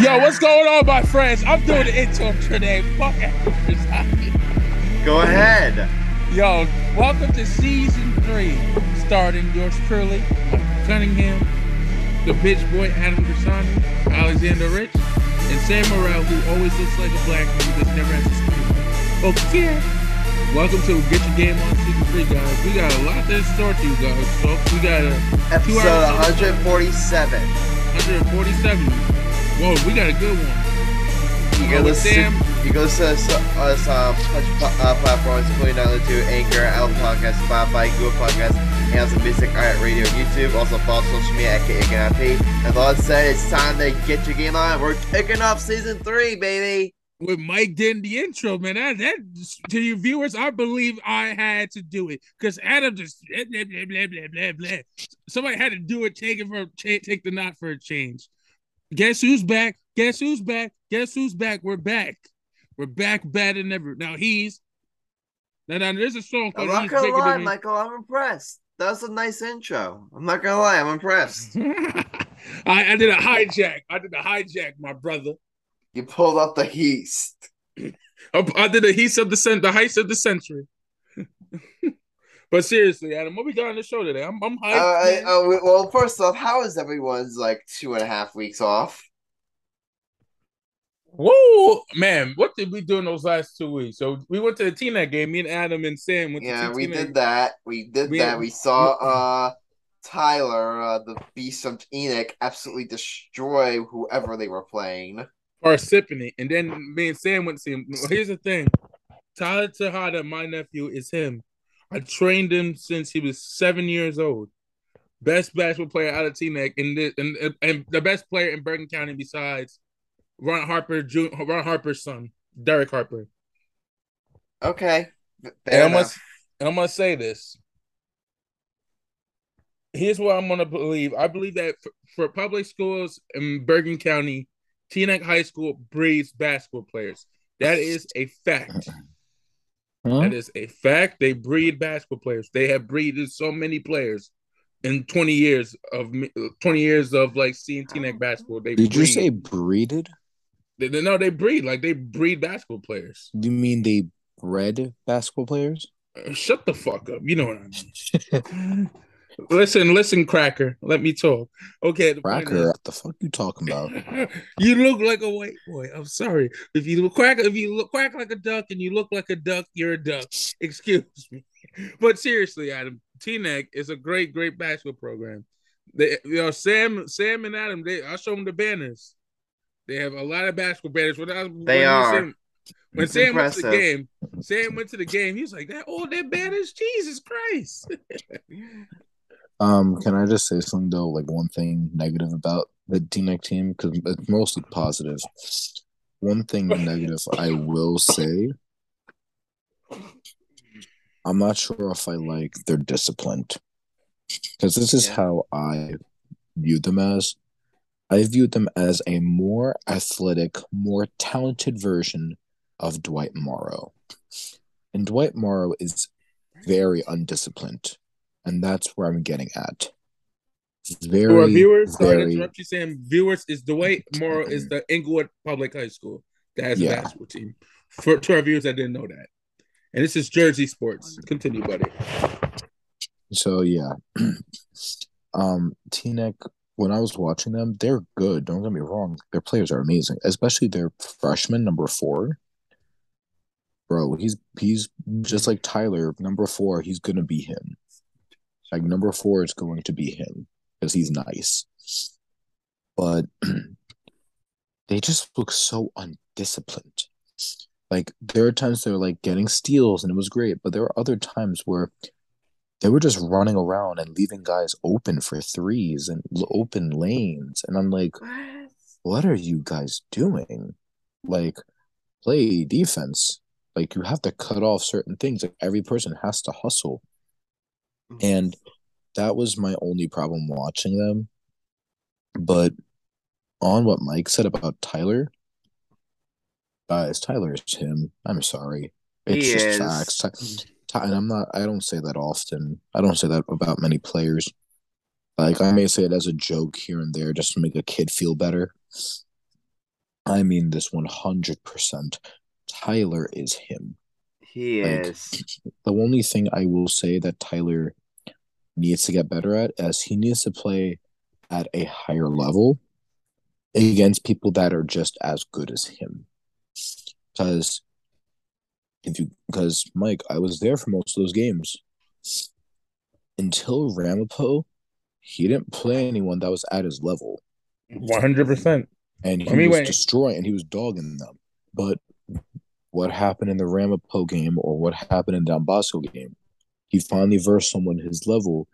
Yo, what's going on, my friends? I'm doing the intro today. Fuck it. Go ahead. Yo, welcome to season three, starting yours truly, Cunningham, the bitch boy Adam Grassani, Alexander Rich, and Sam Morell, who always looks like a black man who just never has a scream. Okay. Welcome to Get Your Game On season three, guys. We got a lot to store to you guys. So we got a Episode hours- 147. 147. Whoa, we got a good one. You Oh, with listen. You listen to us, us touch pl- uh, platforms, including to Anchor, Apple Podcast, Spotify, Google Podcast, Amazon Music, Art Radio, YouTube. Also follow social media at KAKNP. As all said, it's time to get your game on. We're kicking off season three, baby. with Mike did the intro, man. That, that to your viewers, I believe I had to do it because Adam just blah, blah, blah, blah, blah, blah. Somebody had to do it. Take it for take the knot for a change. Guess who's back? Guess who's back? Guess who's back? We're back. We're back better than ever. Now he's now, now there's a song called I'm not gonna lie, Michael. I'm impressed. That was a nice intro. I'm not gonna lie. I'm impressed. I, I did a hijack. I did a hijack, my brother. You pulled up the heist. I, I did a heist of the cent, the heist of the century. but seriously, Adam, what we got on the show today? I'm, I'm hyped. Uh. Uh, well, first off, how is everyone's like two and a half weeks off? Whoa, man! What did we do in those last two weeks? So we went to the Teaneck game. Me and Adam and Sam went Yeah, we did that. We did We- that. We saw uh Tyler, uh, the Beast of Enoch, absolutely destroy whoever they were playing. Parsippany, and then me and Sam went to see him. Here's the thing: Tyler Tejada, my nephew, is him. I trained him since he was seven years old. Best basketball player out of Teaneck, and, the- and and the best player in Bergen County besides Ron Harper, Jun- Ron Harper's son, Derek Harper. Okay, And I'm, gonna, and gonna say this. Here's what I'm gonna believe. I believe that for, for public schools in Bergen County, Teaneck High School breeds basketball players. That is a fact. Huh? That is a fact. They breed basketball players. They have breeded so many players in 20 years of me- 20 years of like seeing Teaneck basketball. They Did breed. you say breeded? They- they- no? They breed like they breed basketball players. Do you mean they bred basketball players? Uh, Shut the fuck up. You know what I mean. Listen, listen, Cracker. Let me talk. Okay, the point Cracker, what the fuck you talking about? you look like a white boy. I'm sorry. If you look quack, if you look quack like a duck and you look like a duck, you're a duck. Excuse me. But seriously, Adam, Teaneck is a great, great basketball program. They, you know, Sam, Sam and Adam. They, I show them the banners. They have a lot of basketball banners. When I, They when me are. Sam- when It's Sam went to the game, Sam went to the game. He was like, "That all that banners, Jesus Christ!" Um, can I just say something though? Like one thing negative about the Teaneck team because it's mostly positive. One thing negative I will say, I'm not sure if I like their disciplined because this is how I view them as. I viewed them as a more athletic, more talented version of Dwight Morrow. And Dwight Morrow is very undisciplined. And that's where I'm getting at. Very, For our viewers, sorry to very, interrupt you, Sam. Viewers is Dwight Morrow is the Englewood Public High School that has a basketball team. For to our viewers that didn't know that, and this is Jersey sports. Continue, buddy. So yeah. um Teaneck, when I was watching them, they're good. Don't get me wrong. Their players are amazing, especially their freshman number four. Bro, he's he's just like Tyler, number four, he's gonna be him. Like number four is going to be him because he's nice. But they just look so undisciplined. Like there are times they're like getting steals and it was great, but there are other times where they were just running around and leaving guys open for threes and l- open lanes. And I'm like, what are you guys doing? Like, play defense. Like, you have to cut off certain things. Like, every person has to hustle. Mm-hmm. And that was my only problem watching them. But on what Mike said about Tyler, guys, Tyler is him. I'm sorry. It's He just is. facts. Ty- mm-hmm. Ty- and I'm not, I don't say that often. I don't say that about many players. Like, I may say it as a joke here and there just to make a kid feel better. I mean this 100%. Tyler is him. He Like, is. The only thing I will say that Tyler needs to get better at is he needs to play at a higher level against people that are just as good as him. Because if you because Mike, I was there for most of those games. Until Ramapo, he didn't play anyone that was at his level. One hundred percent. and he I mean, was wait. destroying and he was dogging them. But what happened in the Ramapo game or what happened in Don Bosco game? He finally versed someone his level,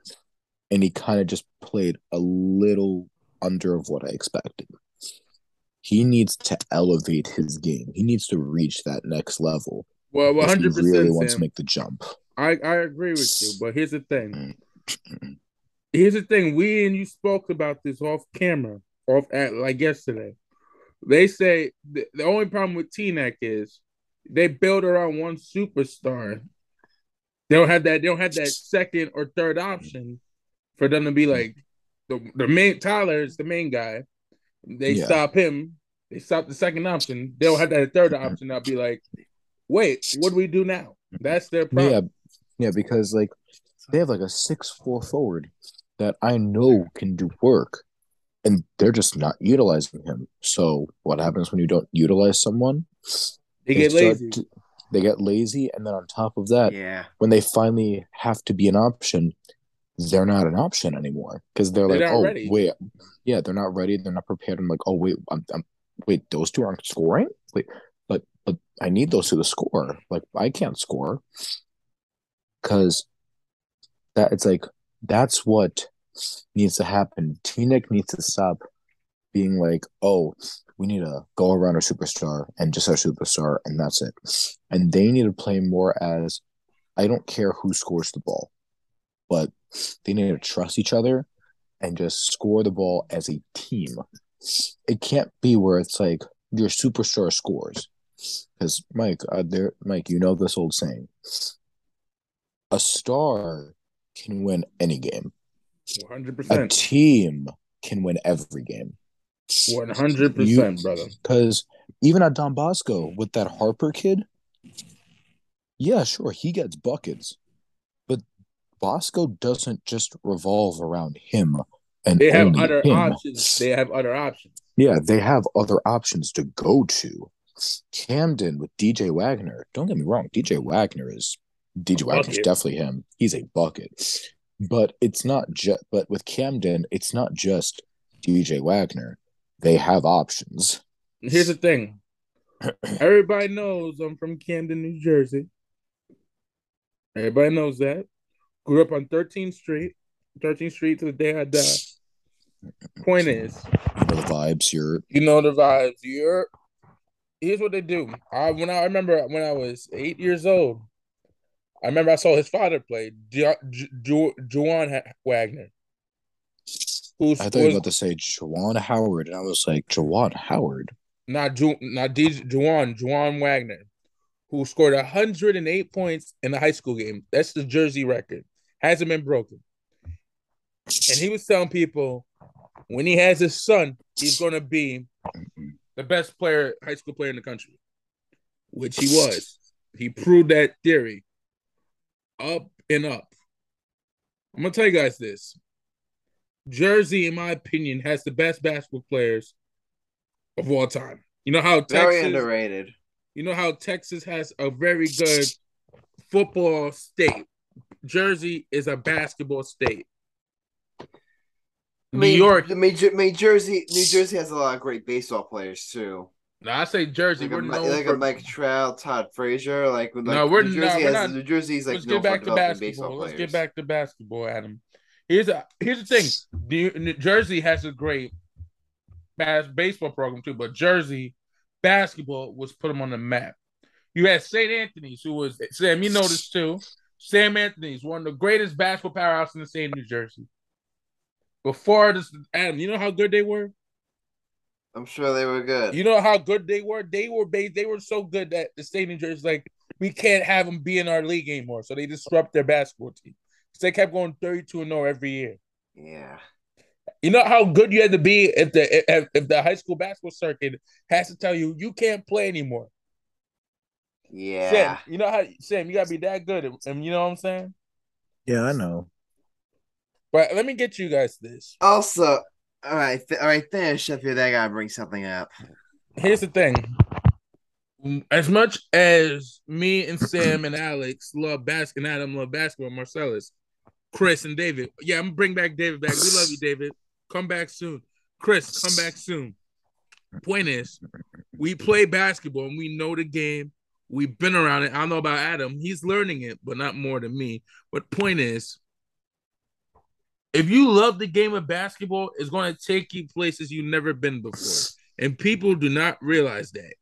and he kind of just played a little under of what I expected. He needs to elevate his game. He needs to reach that next level Well, one hundred really percent. wants to make the jump. I I agree with you, but here's the thing. Mm. Here's the thing. We and you spoke about this off camera, off at like yesterday. They say the, the only problem with Teaneck is they build around one superstar. They don't have that. They don't have that second or third option for them to be like the the main. Tyler is the main guy. They Yeah. stop him. They stop the second option. They don't have that third option. I'll be like, "Wait, what do we do now?" That's their problem. Yeah, yeah, because like they have like a six four forward that I know can do work, and they're just not utilizing him. So what happens when you don't utilize someone? They get lazy. to- they get lazy, and then on top of that, Yeah. when they finally have to be an option, they're not an option anymore because they're, They're like, oh ready. wait, yeah, they're not ready. They're not prepared. I'm like, oh wait, I'm, I'm wait, those two aren't scoring. Wait, but but I need those two to score. Like I can't score because that it's like that's what needs to happen. Teaneck needs to stop being like, oh, we need to go around our superstar and just our superstar, and that's it. And they need to play more as I don't care who scores the ball, but they need to trust each other and just score the ball as a team. It can't be where it's like your superstar scores. Because Mike, uh, there, Mike, you know this old saying: a star can win any game. 100%. A team can win every game. One hundred percent, brother. Because even at Don Bosco with that Harper kid, yeah, sure, he gets buckets, but Bosco doesn't just revolve around him and They have other him. options. They have other options. Yeah, they have other options to go to. Camden with DJ Wagner. Don't get me wrong, DJ Wagner is DJ Wagner's Bucket. definitely him. He's a bucket. But it's not just but with Camden, it's not just DJ Wagner. They have options. Here's the thing. Everybody knows I'm from Camden, New Jersey. Everybody knows that. Grew up on 13th Street. 13th Street to the day I die. Point is, You know the vibes. You're you know the vibes. You're here's what they do. I when I remember when I was eight years old, I remember I saw his father play, Juwan Wagner. Who's I thought you were was about to say Juwan Howard, and I was like, Juwan Howard. not Ju, not DJ, Juwan, Juwan Wagner, who scored 108 points in the high school game. That's the Jersey record. Hasn't been broken. And he was telling people when he has his son, he's going to be the best player, high school player in the country, which he was. He proved that theory up and up. I'm going to tell you guys this Jersey, in my opinion, has the best basketball players of all time. You know how Very Texas, underrated. you know how Texas has a very good football state. Jersey is a basketball state. I New mean, York. I mean, Jer- I mean, Jersey, New Jersey has a lot of great baseball players too. No, I say Jersey. Like, we're known like for, a Mike Trout, Todd Frazier. Like, like No, we're New Jersey we're has not- New Jersey's like Let's get back to basketball. Let's players. get back to basketball, Adam. Here's a here's the thing. New, Jersey has a great bas- baseball program too, but Jersey basketball was put them on the map. You had St. Anthony's, who was Sam. You know this too. Sam Anthony's, one of the greatest basketball powerhouses in the state of New Jersey. Before this, Adam, you know how good they were. I'm sure they were good. You know how good they were. They were ba- They were so good that the state of New Jersey like we can't have them be in our league anymore. So they disrupt their basketball team. So they kept going 32 and 0 every year. yeah. You know how good you had to be if the if, if the high school basketball circuit has to tell you you can't play anymore. Yeah. Sam, you know how Sam, you gotta be that good, and you know what I'm saying. Yeah, I know. But let me get you guys this. Also, all right, th- all right, there, Sheffield. I gotta bring something up. Here's the thing. As much as me and Sam and Alex love basketball, and Adam love basketball, Marcellus, Chris and David. Yeah, I'm gonna bring back David back. We love you, David. Come back soon. Chris, come back soon. Point is, we play basketball and we know the game. We've been around it. I don't know about Adam. He's learning it, but not more than me. But point is, if you love the game of basketball, it's going to take you places you've never been before. And people do not realize that.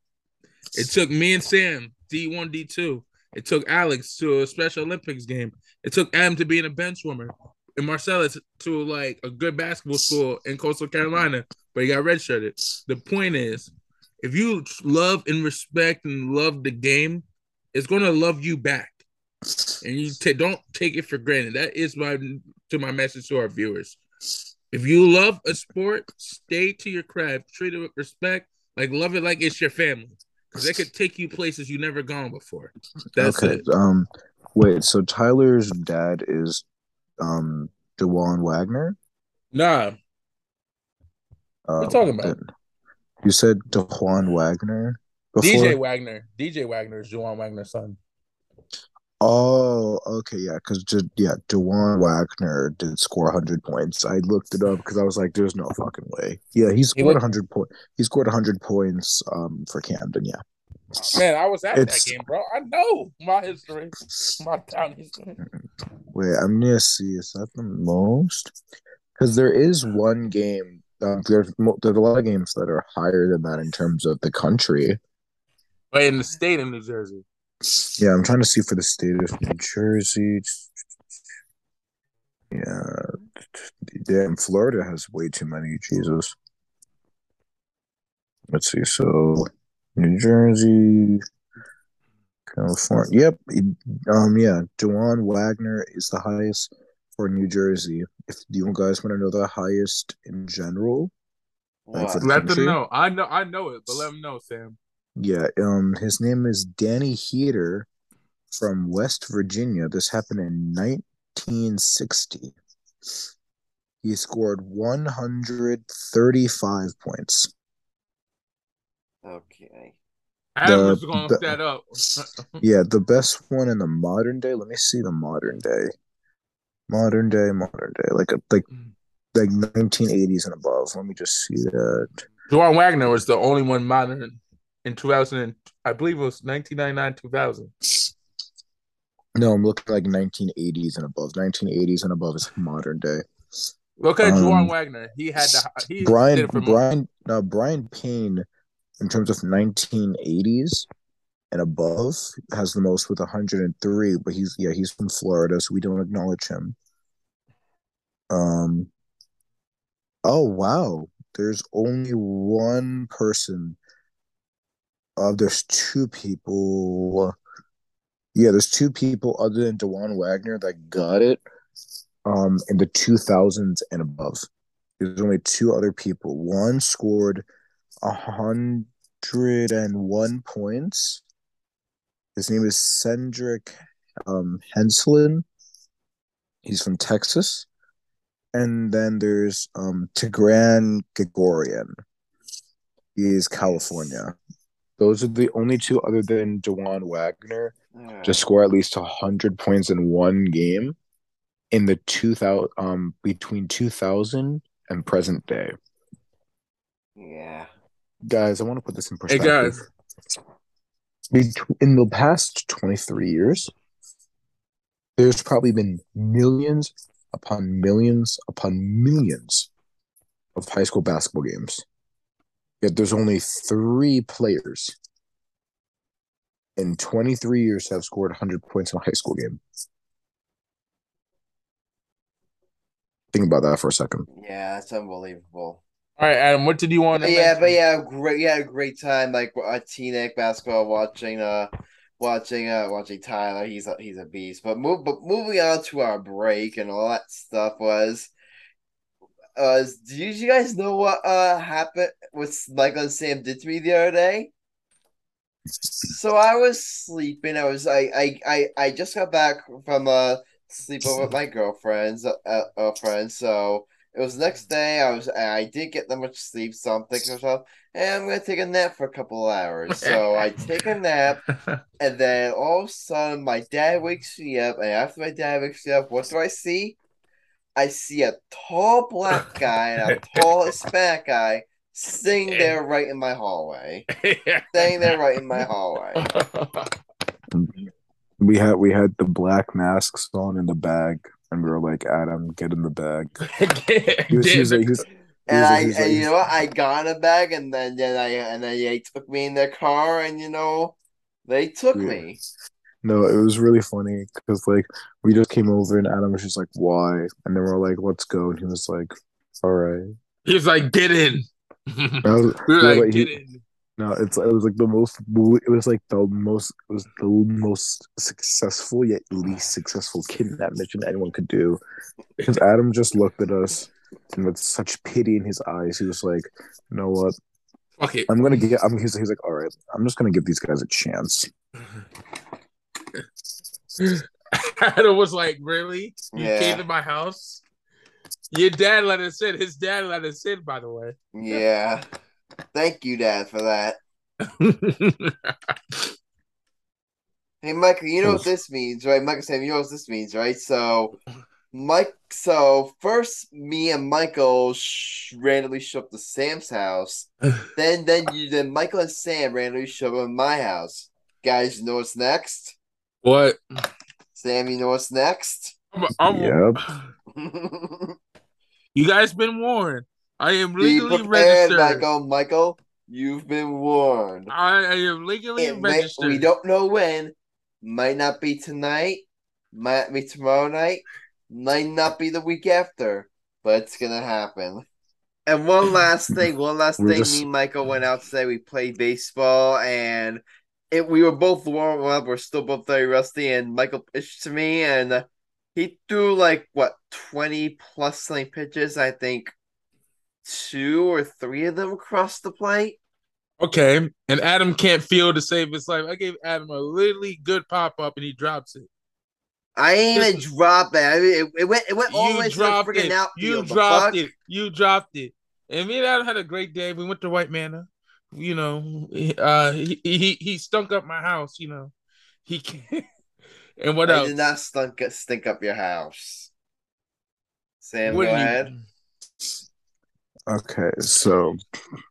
It took me and Sam, D1, D2. It took Alex to a Special Olympics game. It took Adam to being a bench warmer. And Marcellus to like a good basketball school in Coastal Carolina, but he got redshirted. The point is, if you love and respect and love the game, it's going to love you back. And you t- don't take it for granted. That is my to my message to our viewers. If you love a sport, stay to your craft, treat it with respect, like love it like it's your family, they could take you places you never gone before. That's okay. it. Um, wait. So Tyler's dad is, um, Dajuan Wagner. Nah, Uh, you talking about? You said Dajuan Wagner. Before? DJ Wagner. DJ Wagner is Juwan Wagner's son. Oh, okay, yeah, because yeah, Dajuan Wagner did score 100 points. I looked it up because I was like, "There's no fucking way." Yeah, he He scored went- 100 point. He scored 100 points um for Camden. Yeah, Man, I was at It's- that game, bro. I know my history, my town history. wait, I'm gonna see. Is that the most? Because there is one game. Um, there's mo- there's a lot of games that are higher than that in terms of the country. But in the state of New Jersey, Yeah, I'm trying to see for the state of New Jersey. Yeah, damn, Florida has way too many. Jesus. Let's see. So, New Jersey, California. Yep. Um. Yeah. Dajuan Wagner is the highest for New Jersey. If you guys want to know the highest in general, Like What? for the let them know. I know, I know it, but let them know, Sam. Yeah, um, his name is Danny Heater from West Virginia. This happened in 1960. He scored 135 points. Okay. Adam The- was gonna look the- that up. Yeah, the best one in the modern day. Let me see the modern day. Modern day, modern day, like a, like like 1980s and above. Let me just see that. Juwan Wagner was the only one modern in 2000. I believe it was 1999, 2000. No, I'm looking like 1980s and above. 1980s and above is modern day. Look at Um, Juwan Wagner. He had the he Brian Brian now Brian Payne in terms of 1980s and above has the most with 103 but he's yeah he's from Florida so we don't acknowledge him um oh wow there's only one person uh there's two people yeah there's two people other than Dajuan Wagner that got it um in the 2000s and above there's only two other people. One scored a hundred and one points. His name is Cedric um, Henslin. He's from Texas. And then there's um, Tigran Gregorian. He is California. Those are the only two other than Dajuan Wagner Alright. to score at least 100 points in one game in the 2000 um between 2000 and present day. yeah. Guys, I want to put this in perspective. Hey guys, Bet- in the past 23 years, there's probably been millions upon millions upon millions of high school basketball games. Yet there's only three players in 23 years to have scored 100 points in a high school game. Think about that for a second. Yeah, that's unbelievable. all right, Adam. What did you want? To yeah, mention? but yeah, great. Yeah, great time. Like uh, Teaneck basketball, watching uh, watching uh, watching Tyler. He's a he's a beast. But move, but moving on to our break and all that stuff was, uh, do you guys know what uh happened? What Michael and Sam did to me the other day? So I was sleeping. I was I I I, I just got back from uh sleeping with my girlfriend's uh, uh friend. So it was next day. I was I didn't get that much sleep, so I'm thinking to myself, hey, I'm gonna take a nap for a couple of hours. So I take a nap, and then all of a sudden my dad wakes me up, and after my dad wakes me up, what do I see? I see a tall black guy and a tall Hispanic guy sitting there right in my hallway. Sitting there right in my hallway. We had we had the black masks on in the bag, and we were like, "Adam, get in the bag." He was, he was like, he was, And I, like- and you know what? I got in a bag, and then, then I, and then they took me in their car, and you know, they took Yeah. me. No, it was really funny because like we just came over and Adam was just like, "Why?" And then we're like, "Let's go," and he was like, "All right." he was like, "Get in." Was- we were like, but he- in." no, it's it was like the most. It was like the most. It was the most successful yet least successful kidnap mission anyone could do. Because Adam just looked at us and with such pity in his eyes, he was like, "You know what? Fuck it. I'm gonna get." I'm. He's, he's like, "All right, I'm just gonna give these guys a chance." Mm-hmm. Adam was like, "Really? You Yeah. came to my house? Your dad let us in. His dad let us in, by the way." Yeah. Thank you, Dad, for that. Hey, Michael, you know what this means, right? Michael Sam, you know what this means, right? So, Mike, so first, me and Michael sh- randomly show up to Sam's house. then, then you, then Michael and Sam randomly show up at my house. Guys, you know what's next? What? Sam, you know what's next? I'm, I'm- Yep. You guys been warned. I am Be legally prepared, registered. Michael. Michael, you've been warned. I, I am legally It may, registered. we don't know when. Might not be tonight. Might be tomorrow night. Might not be the week after. But it's gonna happen. And one last thing. One last We're thing. just- Me and Michael went out today. We played baseball, and it. We were both warm up. We're still both very rusty. And Michael pitched to me, and uh, he threw like what twenty plus something pitches. I think two or three of them across the plate. Okay, and Adam can't feel to save his life. I gave Adam a really good pop up, and he drops it. I ain't even dropped that. I mean, it, it went. It went all the way to the dropped freaking it. outfield. You dropped fuck? it. You dropped it. And me and Adam had a great day. We went to White Manor. You know, uh, he he, he stunk up my house. You know, he can't. And what I else? did not stink, stink up your house. Sam, What go do you- Okay, so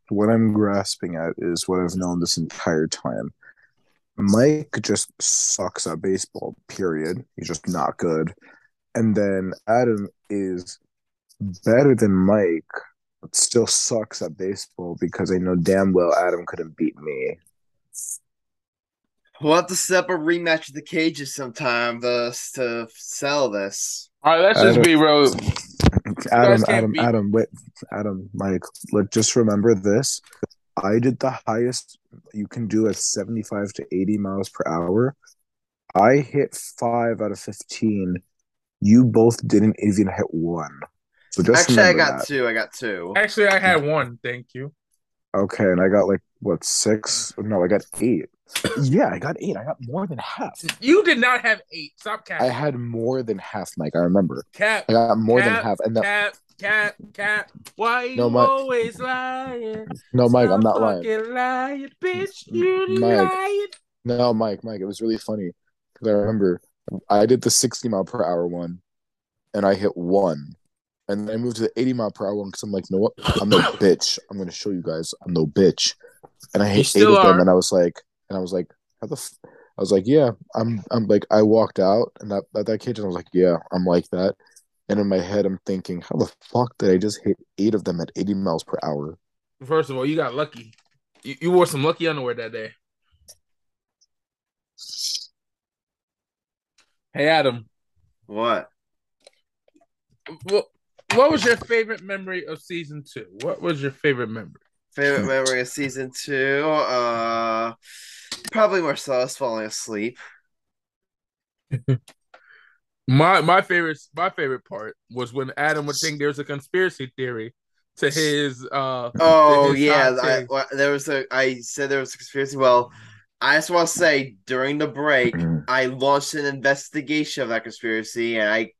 what I'm grasping at is what I've known this entire time. Mike just sucks at baseball, period. He's just not good. And then Adam is better than Mike, but still sucks at baseball because I know damn well Adam couldn't beat me. We'll have to set up a rematch of the cages sometime to, to sell this. All right, let's I just be real. Adam, Adam, beat- Adam, wait, Adam, Mike, let just remember this. I did the highest you can do at 75 to 80 miles per hour. I hit five out of 15. You both didn't even hit one. So just Actually, I got that. two. I got two. Actually, I had one. Thank you. Okay, and I got like what six? No, I got eight. Yeah, I got eight. I got more than half. You did not have eight. Stop cap. I had more than half, Mike. I remember. cap. I got more than half. And that, Cap. Cap. Cap. Why you No, Mike. always lying? no, Mike, I'm not lying. fucking lying, bitch. You Mike. lying. No, Mike, Mike, it was really funny because I remember I did the 60 mile per hour one and I hit one. And then I moved to the 80 mile per hour one because I'm like, you know what? I'm no bitch. I'm going to show you guys I'm no bitch. And I You hit eight of them are. and I was like, and I was like, how the f-? I was like, yeah, I'm, I'm like, I walked out and that, that, that kitchen, I was like, yeah, I'm like that. And in my head, I'm thinking, how the fuck did I just hit eight of them at 80 miles per hour? First of all, you got lucky. You, you wore some lucky underwear that day. Hey Adam, What? what what was your favorite memory of season two? What was your favorite memory? Favorite memory of season two? Uh, probably Marcellus falling asleep. My my favorite my favorite part was when Adam would think there's a conspiracy theory to his uh Oh his yeah, I, well, there was a. I said there was a conspiracy. Well, I just want to say during the break, Mm. I launched an investigation of that conspiracy, and I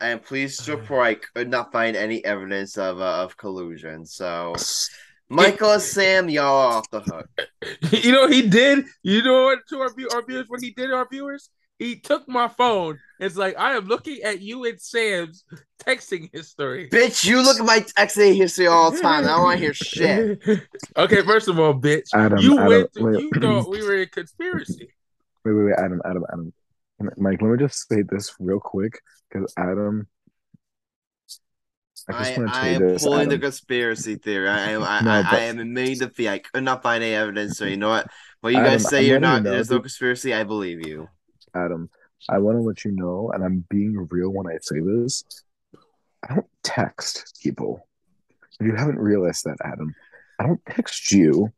I am pleased to report I could not find any evidence of uh, of collusion. So, Michael and Sam, y'all are off the hook. you know he did. You know what to our, view, our viewers what he did our viewers? He took my phone. It's like I am looking at you and Sam's texting history. Bitch, you look at my texting history all the time. I don't want to hear shit. okay, first of all, bitch, Adam, you Adam, went. To, wait. you thought we were in conspiracy. Wait, wait, wait, Adam, Adam, Adam. Mike, let me just say this real quick because Adam. I I, just want to I am this. pulling the conspiracy theory. I am I, No, I, I am admitting defeat. I could not find any evidence. So you know what? Well, you Adam, guys say I'm you're you not. know, there's no conspiracy. I believe you. Adam, I want to let you know, and I'm being real when I say this. I don't text people. If you haven't realized that, Adam, I don't text you.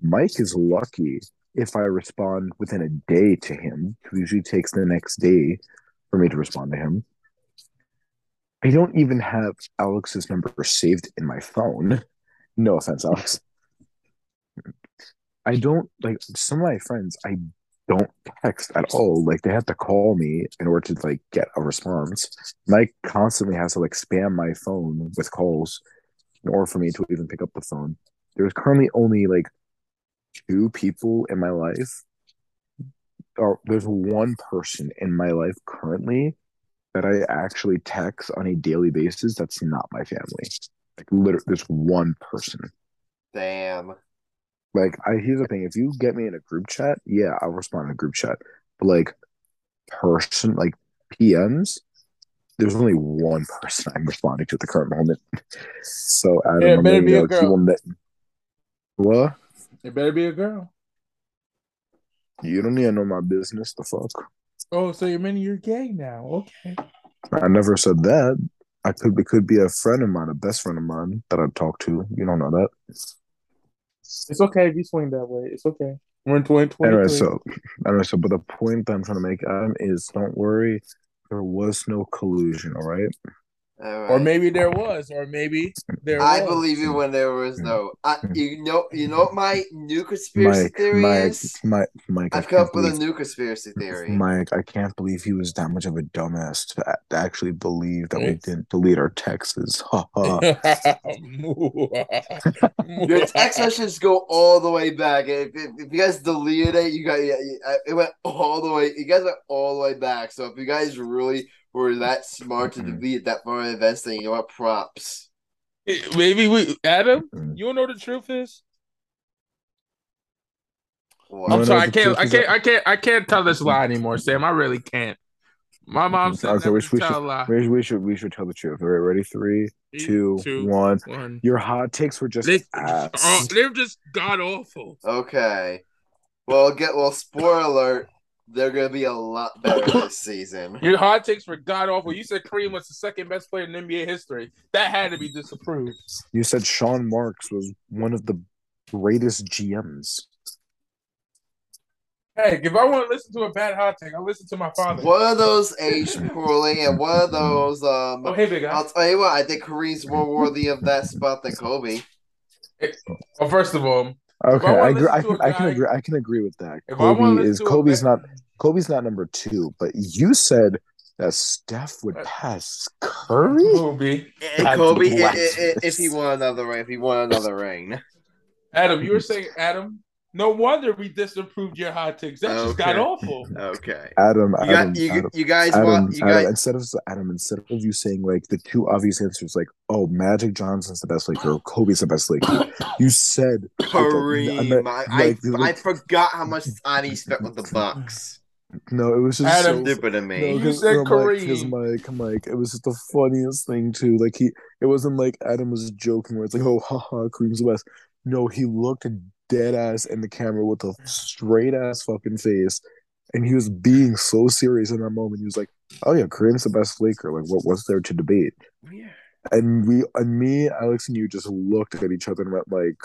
Mike is lucky if I respond within a day to him. It usually takes the next day for me to respond to him. I don't even have Alex's number saved in my phone. No offense, Alex. I don't like some of my friends. I don't text at all. Like they have to call me in order to like get a response. Mike constantly has to like spam my phone with calls in order for me to even pick up the phone. There's currently only like two people in my life. Or there's one person in my life currently that I actually text on a daily basis. That's not my family. Like literally, there's one person. Damn. Like, I here's the thing: if you get me in a group chat, yeah, I'll respond in a group chat. But like, person, like PMs, there's only one person I'm responding to at the current moment. So Adam, Yeah, it I'm better letting be you a know, you girl. what? It better be a girl. You don't need to know my business. The fuck? Oh, so you're meaning you're gay now? Okay. I never said that. I could. It could be a friend of mine, a best friend of mine that I talk to. You don't know that. It's okay if you swing that way. It's okay. We're in 2023. Anyway, so anyway, so but the point that I'm trying to make, Adam, is don't worry. There was no collusion. All right. All or maybe there was, or maybe there I was. believe you when there was no. I, hmm. you know, you know what my new conspiracy Mike, theory Mike, is. Mike, Mike, I I've come up with a new conspiracy theory. Mike, I can't believe he was that much of a dumbass to, to actually believe that we mm. didn't delete our texts. Ha ha. Your text messages go all the way back. If, if, if you guys deleted it, you got yeah, yeah, it went all the way. You guys went all the way back. So if you guys really were that smart to Mhm. delete that far in advance, then you know what? Props. maybe we, Adam. Mm. You wanna know the truth is? What? I'm sorry, I the can't, I can't, I can't, I can't tell this lie anymore, Sam. I really can't. My mom said Okay, we to should, we, tell a should, lie. we, we should we should tell the truth. All right, ready? Three, two, Two, one. one. Your hot takes were just They, ass. oh, they're just god awful. Okay. Well, get well. Spoiler alert: they're gonna be a lot better this season. Your hot takes were god awful. You said Kareem was the second best player in NBA history. That had to be disapproved. You said Sean Marks was one of the greatest GMs. Hey, if I want to listen to a bad hot take, I'll listen to my father. One of those aged poorly, and one of those. Um, Oh, hey, big guy. I'll tell you what. I think Kareem's more worthy of that spot than Kobe. Well, first of all, Okay, wanna I agree. I to can, a I can agree. I can agree with that. if I want to Kobe is Kobe's not Kobe's not number two, but you said that Steph would pass Curry. Kobe. And Kobe, i- i- i- blasphemous. if he won another ring, if he won another ring. Adam, you were saying Adam. No wonder we disapproved your hot takes. That just got awful. Okay. Adam, You Adam, got you, Adam, you guys Adam, want you Adam, guys instead of Adam, instead of you saying like the two obvious answers, like oh, Magic Johnson's the best Laker, Kobe's the best Laker, you said Kareem. I, I, like, I forgot how much time he spent with the Bucks. no, it was just Adam, so Stupid to me. No, You because said no, Mike, because Kareem. Mike, Mike, it was just the funniest thing too. Like he, it wasn't like Adam was joking where it's like, oh, haha, Kareem's the best. No, he looked dead ass in the camera with a straight ass fucking face, and he was being so serious in that moment. He was like, oh yeah, Kareem's the best Laker. Like, what was there to debate? Yeah. And we, and me, Alex, and you just looked at each other and went like,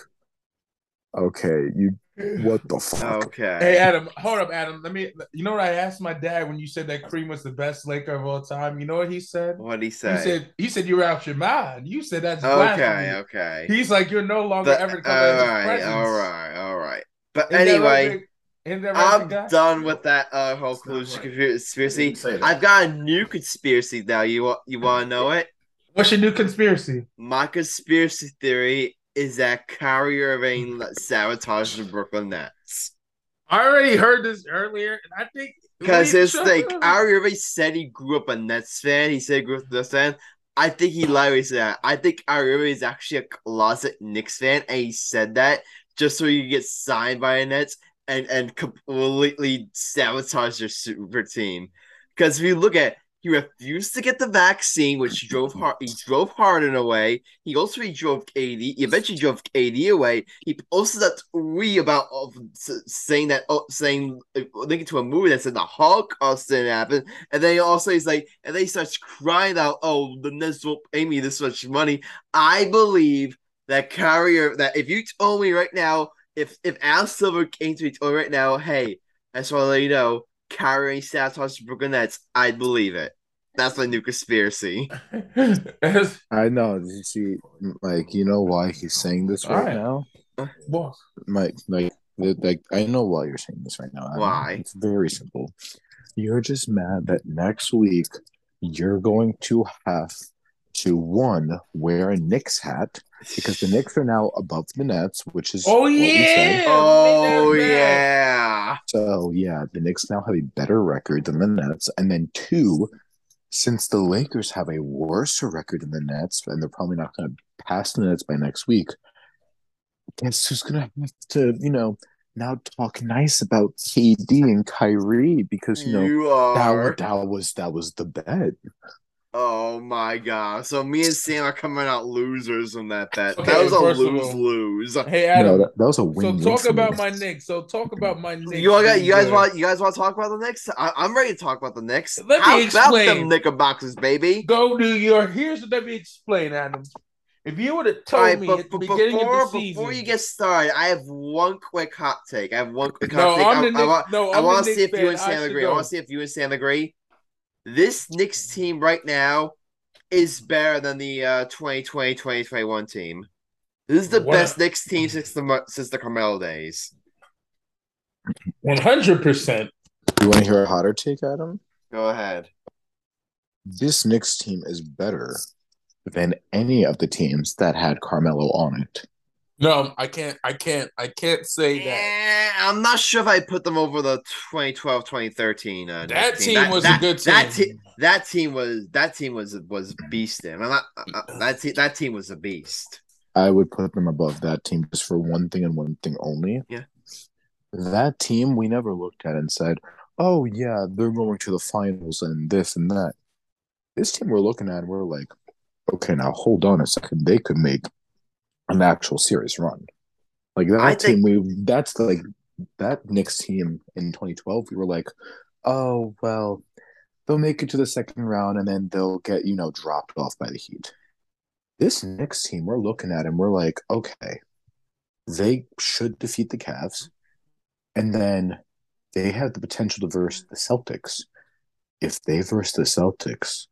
okay, you What the fuck? Okay. Hey Adam, hold up, Adam. Let me. You know what I asked my dad when you said that Kareem was the best Laker of all time. You know what he said? What'd he He said he said you were out your mind. You said that's okay, blasphemy. okay. He's like you're no longer The- ever all coming as a right, presence. all right, all right. But Isn't anyway, that right, I'm done with that uh, whole It's not collusion right. conspiracy. That. I've got a new conspiracy now. You want you want to know it? What's your new conspiracy? My conspiracy theory is that Kyrie Irving sabotaged the Brooklyn Nets. I already heard this earlier, and I think Because it's like. Kyrie Irving said he grew up a Nets fan. He said he grew up a Nets fan. I think he lied said that. I think Kyrie Irving is actually a closet Knicks fan, and he said that just so he could get signed by a Nets and and completely sabotage their super team. Because if you look at, he refused to get the vaccine, which drove hard. He drove Harden away. He also he drove KD. He eventually drove KD away. He posted that tweet about of saying that, oh, saying uh, linking to a movie that said the Holocaust didn't happen. And then he also he's like, and then he starts crying out, "Oh, the Nets won't pay me this much money." I believe that Kyrie that if you told me right now, if if Al Silver came to me told me right now, hey, I just want to let you know, Kyrie sabotaged the Brooklyn Nets, I'd believe it. That's my new conspiracy. I know. Did You see, like, you know why he's saying this right Alright. now? boss. Mike, like, like, I know why you're saying this right now. Adam. Why? It's very simple. You're just mad that next week you're going to have to one wear a Knicks hat because the Knicks are now above the Nets, which is Oh what we said. yeah. Oh Big ass bag. yeah. So yeah, the Knicks now have a better record than the Nets, and then two, since the Lakers have a worse record than the Nets, and they're probably not going to pass the Nets by next week. Guess who's going to have to, you know, now talk nice about KD and Kyrie because you know You that, are. wa- that was that was the bet. Oh my god. So me and Sam are coming out losers on that bet. Okay, that was a lose all- lose. Hey No, Adam. that, that was a win. so win. talk about my Knicks. So talk about my Knicks. You all got you guys want you guys want to talk about the Knicks? I, I'm ready to talk about the Knicks. Let me How about explain. them Knickerbockers, baby? Go New York. Here's what let me explain, Adam. If you would have told All right, me but, at the but beginning before, of the season, before you get started, I have one quick hot take. I have one quick no, hot take. I'm I, the I Knicks. want, no, I I'm want to see if you and Sam should agree. I want to see if you and Sam agree. This Knicks team right now is better than the uh, 2020-2021 team. This is the What? best Knicks team since the since the Carmelo days. One hundred percent. You want to hear a hotter take, Adam? Go ahead. This Knicks team is better than any of the teams that had Carmelo on it. No, I can't. I can't. I can't say that. I'm not sure if I put them over the 2012-2013. Uh, That Knicks team was a that, good That, team. te- that team was that team was was beasting. I'm not uh, uh, that te- that team was a beast. I would put them above that team just for one thing and one thing only. Yeah. That team we never looked at and said, oh, yeah, they're going to the finals and this and that. This team we're looking at, we're like, okay, now hold on a second. They could make an actual serious run. Like that I team, we that's like that Knicks team in 2012. We were like, oh, well, they'll make it to the second round and then they'll get, you know, dropped off by the Heat this Knicks team, we're looking at and we're like, okay, they should defeat the Cavs, and then they have the potential to verse the Celtics. If they verse the Celtics,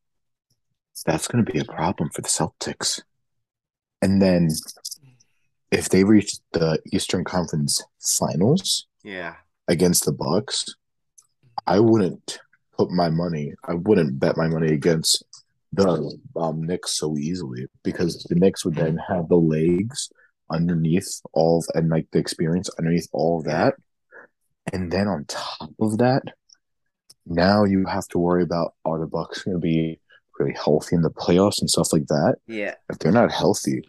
that's going to be a problem for the Celtics. And then if they reach the Eastern Conference Finals Yeah. against the Bucks, I wouldn't put my money. I wouldn't bet my money against the um, Knicks so easily because the Knicks would then have the legs underneath all of, and like the experience underneath all of that, and then on top of that, now you have to worry about are the Bucks going to be really healthy in the playoffs and stuff like that. Yeah. If they're not healthy,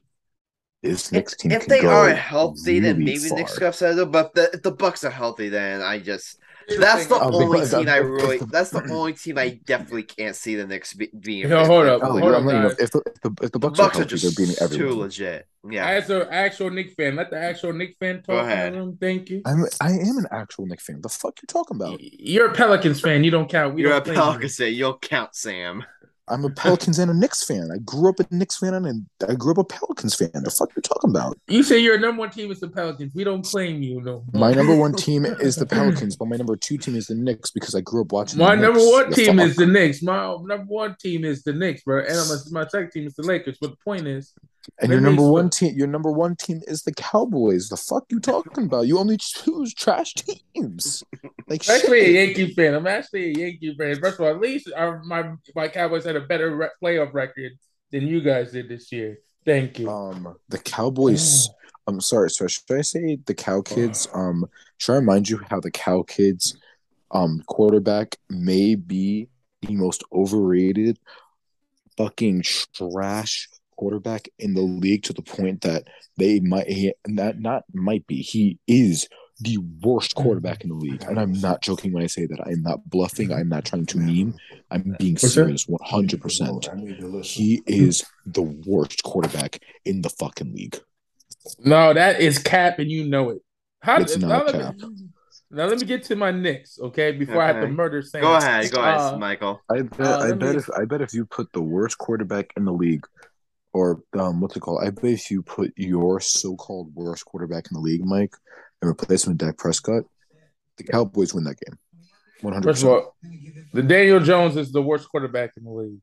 this Knicks If, team if can they go are healthy, then maybe far. Knicks could upset them. But the, if the Bucks are healthy, then I just oh, that's the Oh, only because- team I really. the- That's the only team I definitely can't see the Knicks be, being. Yo, hold up, Oh, hold you're- up, you know, if the, if the, if the The Bucks, Bucks are are just they're beating too legit. Yeah. As an actual Knick fan, let the actual Knick fan Go talk. ahead. Adam. Thank you. I'm I am an actual Knick fan. The fuck you talking about? You're a Pelicans fan. You don't count. We You're a don't claim. Pelicans fan. You don't count, Sam. I'm a Pelicans and a Knicks fan. I grew up a Knicks fan and I grew up a Pelicans fan. The fuck you talking about? You say your number one team is the Pelicans. We don't claim you no. My number one team is the Pelicans, but my number two team is the Knicks because I grew up watching. My the number one The team fuck? is the Knicks. My number one team is the Knicks, bro. And my, my second team is the Lakers. But the point is, and your number one team. Your number one team is the Cowboys. The fuck you talking about? You only choose trash teams. Like I'm actually a. Yankee fan. I'm actually a Yankee fan. First of all, at least our, my my Cowboys had a better re- playoff record than you guys did this year. Thank you. Um, the Cowboys. I'm sorry. So should I say the Cow Kids? Um, should I remind you how the Cow Kids, um, quarterback may be the most overrated, fucking trash quarterback in the league to the point that they might he, not not might be he is the worst quarterback in the league and i'm not joking when i say that i'm not bluffing i'm not trying to meme i'm being For serious 100% he is the worst quarterback in the fucking league no, that is cap, and you know it. How, It's now not let me- cap. now let me get to my Knicks, okay? Before I have to murder Sam. Go ahead, go ahead, Uh, Michael. I bet. Uh, I bet me- if I bet if you put the worst quarterback in the league, or um, what's it called? I bet if you put your so-called worst quarterback in the league, Mike, and replace him with Dak Prescott, the Cowboys win that game. One hundred First of all, the Daniel Jones is the worst quarterback in the league.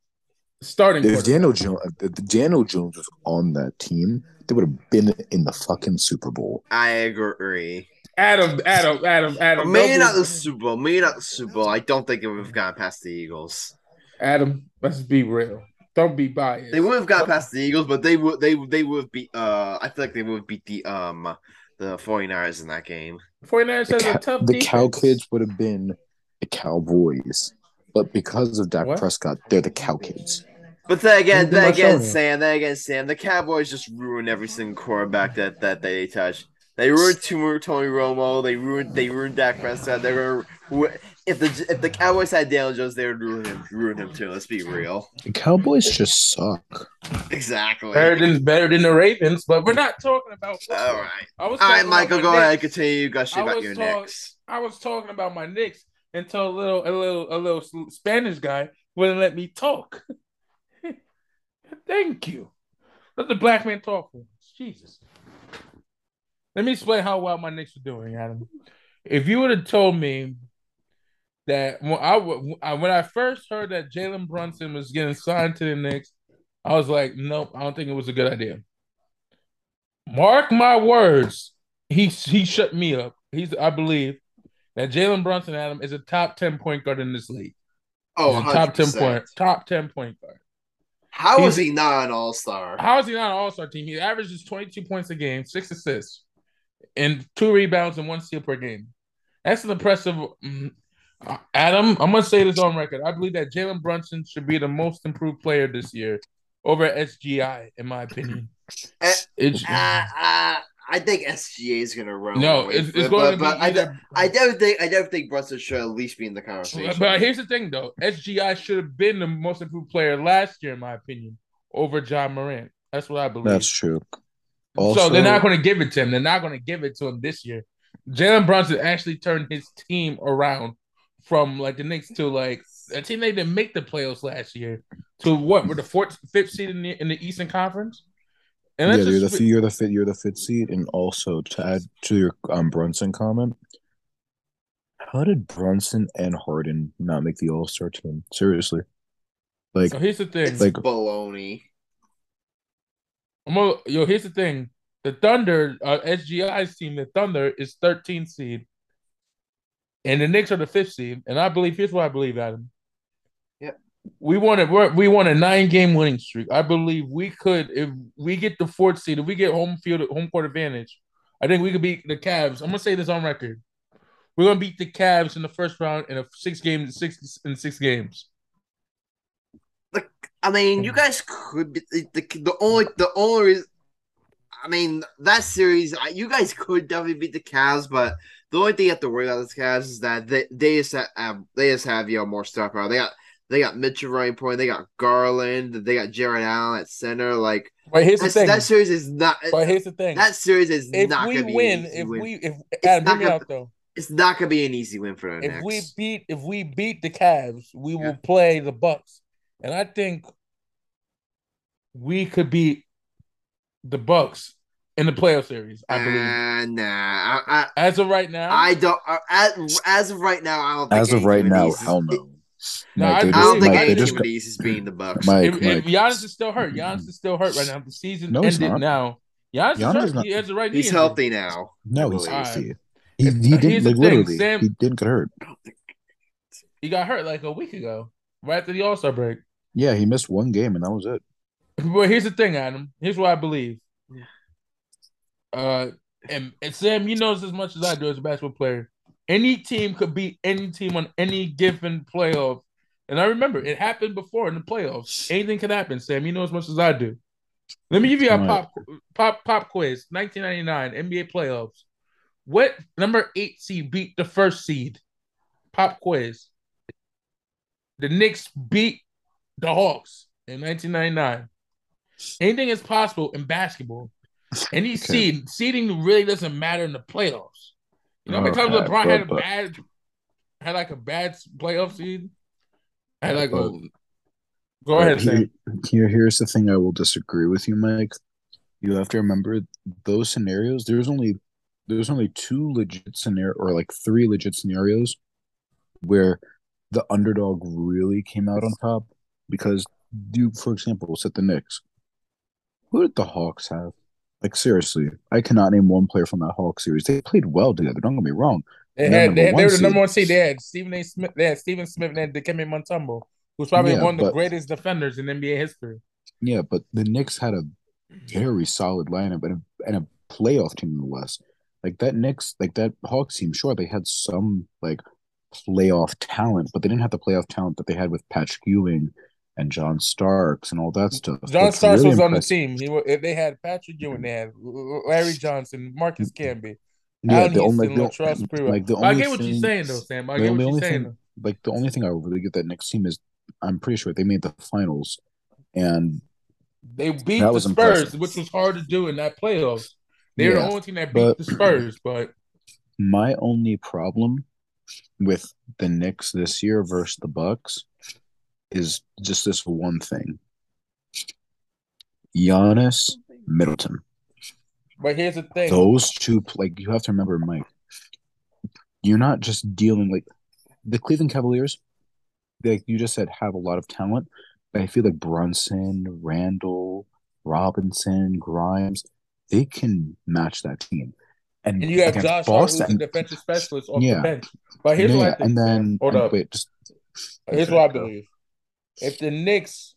Starting If. Daniel Jones, if Daniel Jones was on that team, they would have been in the fucking Super Bowl. I agree. Adam, Adam, Adam, Adam. maybe don't the Super Bowl. Maybe not the Super Bowl. I don't think it would have gotten past the Eagles. Adam, let's be real. Don't be biased. They would have gotten past the Eagles, but they would they they would have beat uh I feel like they would have beat the um the 49ers in that game. 49ers The, has a Cow- tough the defense. Cow Kids would have been the Cowboys, but because of Dak What? Prescott, they're the Cow Kids. But then again, Who's then again, son? Sam, then again, Sam, the Cowboys just ruined every single quarterback that that they touch. They ruined Tumor Tony Romo. They ruined they ruined Dak Prescott. They were if the if the Cowboys had Daniel Jones, they would ruin him, ruin him too. Let's be real. The Cowboys just suck. Exactly. better than better than the Ravens, but we're not talking about. All right, I was all right, talking about Michael, my go Knicks. ahead. Continue. You guys I about your talk- Knicks. I was talking about my Knicks until a little a little a little Spanish guy wouldn't let me talk. Thank you. Let the black man talk. Jesus. Let me explain how well my Knicks are doing, Adam. If you would have told me that when I, when I first heard that Jalen Brunson was getting signed to the Knicks, I was like, nope, I don't think it was a good idea. Mark my words, he he shut me up. He's I believe that Jalen Brunson Adam is a top ten point guard in this league. Oh, top ten point top ten point guard. How He's- is he not an All Star? How is he not an All Star team? He averages twenty two points a game, six assists, and two rebounds and one steal per game. That's an impressive. Mm, Adam, I'm gonna say this on record. I believe that Jalen Brunson should be the most improved player this year over SGI, in my opinion. Eh, It's, Uh, uh, I think SGA is gonna run. no, away it's, it's it, going to but, be but I, either. I don't think I don't think Brunson should at least be in the conversation. But here's the thing, though. SGI should have been the most improved player last year, in my opinion, over Ja Morant. That's what I believe. That's true. so they're not going to give it to him. They're not going to give it to him this year. Jalen Brunson actually turned his team around from like the Knicks to like a team they didn't make the playoffs last year to what? We're the fourth, fifth seed in the, in the Eastern Conference. And yeah, that's you're the just, you're the fit you're the fifth seed, and also to add to your um Brunson comment, how did Brunson and Harden not make the All Star team? Seriously, like so here's the thing. it's like- baloney. I'm gonna, yo, here's the thing. The Thunder, uh, SGI's team, the Thunder is 13th seed, and the Knicks are the fifth seed. And I believe here's what I believe, Adam. Yep. We want a we want a nine game winning streak. I believe we could if we get the fourth seed, if we get home field home court advantage. I think we could beat the Cavs. I'm gonna say this on record. We're gonna beat the Cavs in the first round in a six game six in six games. Like I mean, you guys could be the, the, the only the only reason. I mean, that series, you guys could definitely beat the Cavs, but the only thing you have to worry about the Cavs is that they they just have they just have you know more stuff power. They got they got Mitchell running point, they got Garland, they got Jarrett Allen at center. Like But here's the thing. that series is not But here's the thing. that series is if not we gonna be win, an easy if win. we if Adam, not gonna- out though. it's not gonna be an easy win for the If we beat if we beat the Cavs, we will play the Bucks and I think we could beat the Bucks in the playoff series. I believe. Uh, nah, I, I, As of right now, I don't. Uh, as, as of right now, I don't. Think As of right team in the now, is- hell no. No, Mike, I they I don't think Mike, any they team just in the East is beating the Bucks. Mike, if, if Giannis is still hurt, Giannis is still hurt right now. The season No, ended not. now. Giannis, is hurt. not- He has the right knee He's injury. healthy now. No, he's believe. healthy. He, he didn't the like literally. Sam- He didn't get hurt. He got hurt like a week ago, right after the All Star break. Yeah, he missed one game and that was it. But here's the thing, Adam. Here's what I believe. Uh, and, and Sam, you know this as much as I do as a basketball player. Any team could beat any team on any given playoff. And I remember it happened before in the playoffs. Anything can happen, Sam. You know as much as I do. Let me give you a Right. pop pop pop quiz. 1999 NBA playoffs. What number eight seed beat the first seed? Pop quiz. The Knicks beat the Hawks in 1999. Anything is possible in basketball. Any Okay. seed seeding really doesn't matter in the playoffs. You know how many times LeBron had a but- but- bad had like a bad playoff seed? Had like a oh, go uh, ahead, here, here, here's the thing I will disagree with you, Mike. You have to remember those scenarios. There's only there's only two legit scenario or like three legit scenarios where the underdog really came out on top. Because you, for example, set the Knicks. Who did the Hawks have? Like seriously, I cannot name one player from that Hawks series. They played well together. Don't get me wrong. They had they, they were the number one seed. They had Stephen A. Smith. They had Stephen Smith and they had Dikembe Mutombo, who's probably Yeah, one of the but- greatest defenders in NBA history. Yeah, but the Knicks had a very solid lineup and a, and a playoff team in the West. Like that Knicks, like that Hawks team, sure, they had some like playoff talent, but they didn't have the playoff talent that they had with Patrick Ewing and John Starks and all that stuff. John Starks really was on the team. He they had Patrick Ewing, they had Larry Johnson, Marcus Camby, Yeah, the only, Houston, the, like the I get what thing, you're saying though, Sam. I the get what only you're saying. thing- like the only thing I really get that Knicks team is, I'm pretty sure they made the finals, and They beat the Spurs, impressive. which was hard to do in that playoffs. They were Yeah, the only team that beat but- the Spurs, but My only problem with the Knicks this year versus the Bucks is just this one thing. Giannis, Middleton. but here's the thing. Those two like you have to remember, Mike. You're not just dealing like the Cleveland Cavaliers, like you just said, have a lot of talent. But I feel like Brunson, Randle, Robinson, Grimes, they can match that team. And, and you have Josh Hart, who's Boston, a defensive specialist on Yeah. the bench. But here's yeah, what I think. and then hold and up. wait, just Here's what I believe. If the Knicks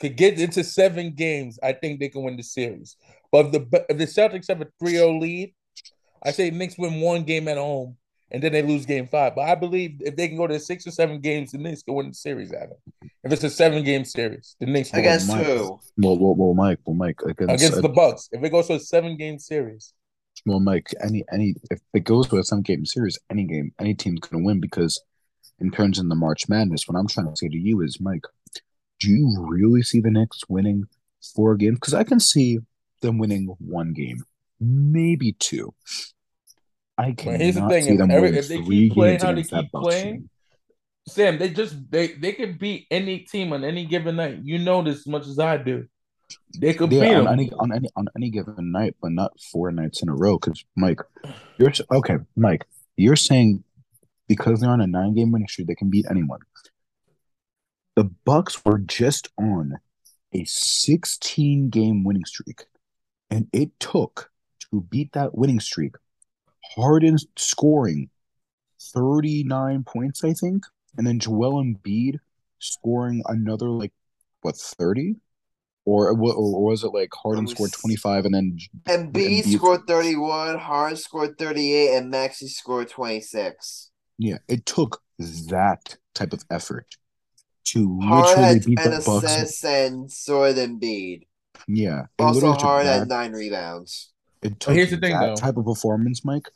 could get into seven games, I think they can win the series. But if the if the Celtics have a 3-0 lead, I say Knicks win one game at home and then they lose game five. But I believe if they can go to six or seven games, the Knicks can win the series at it. If it's a seven game series, the Knicks will win. Against who? well, well, well, Mike, well, Mike, against, against uh, the Bucks. If it goes to a seven game series, well, Mike, any any if it goes to a some game series, any game, any team's gonna win because in terms of the March Madness, what I'm trying to say to you is, Mike, do you really see the Knicks winning four games? Because I can see them winning one game, maybe two. I But cannot here's the thing, see if them every- winning if they keep playing games how they keep playing, team. Sam, they just they they could beat any team on any given night. You know this as much as I do. They could beat on them. any on any on any given night, but not four nights in a row. Because Mike, you're okay, Mike. You're saying because they're on a nine game winning streak, they can beat anyone. The Bucks were just on a 16 game winning streak, and it took to beat that winning streak Harden scoring 39 points, I think, and then Joel Embiid scoring another like what 30 or, or was it like Harden scored 25 and then Embiid Embiid- scored 31, Harden scored 38, and Maxey scored 26. Yeah, it took that type of effort to Harden literally beat an the Bucks. assist and so did Embiid. Yeah, it Also, literally took Harden that- had nine rebounds. It took here's the thing, that though. type of performance, Mike,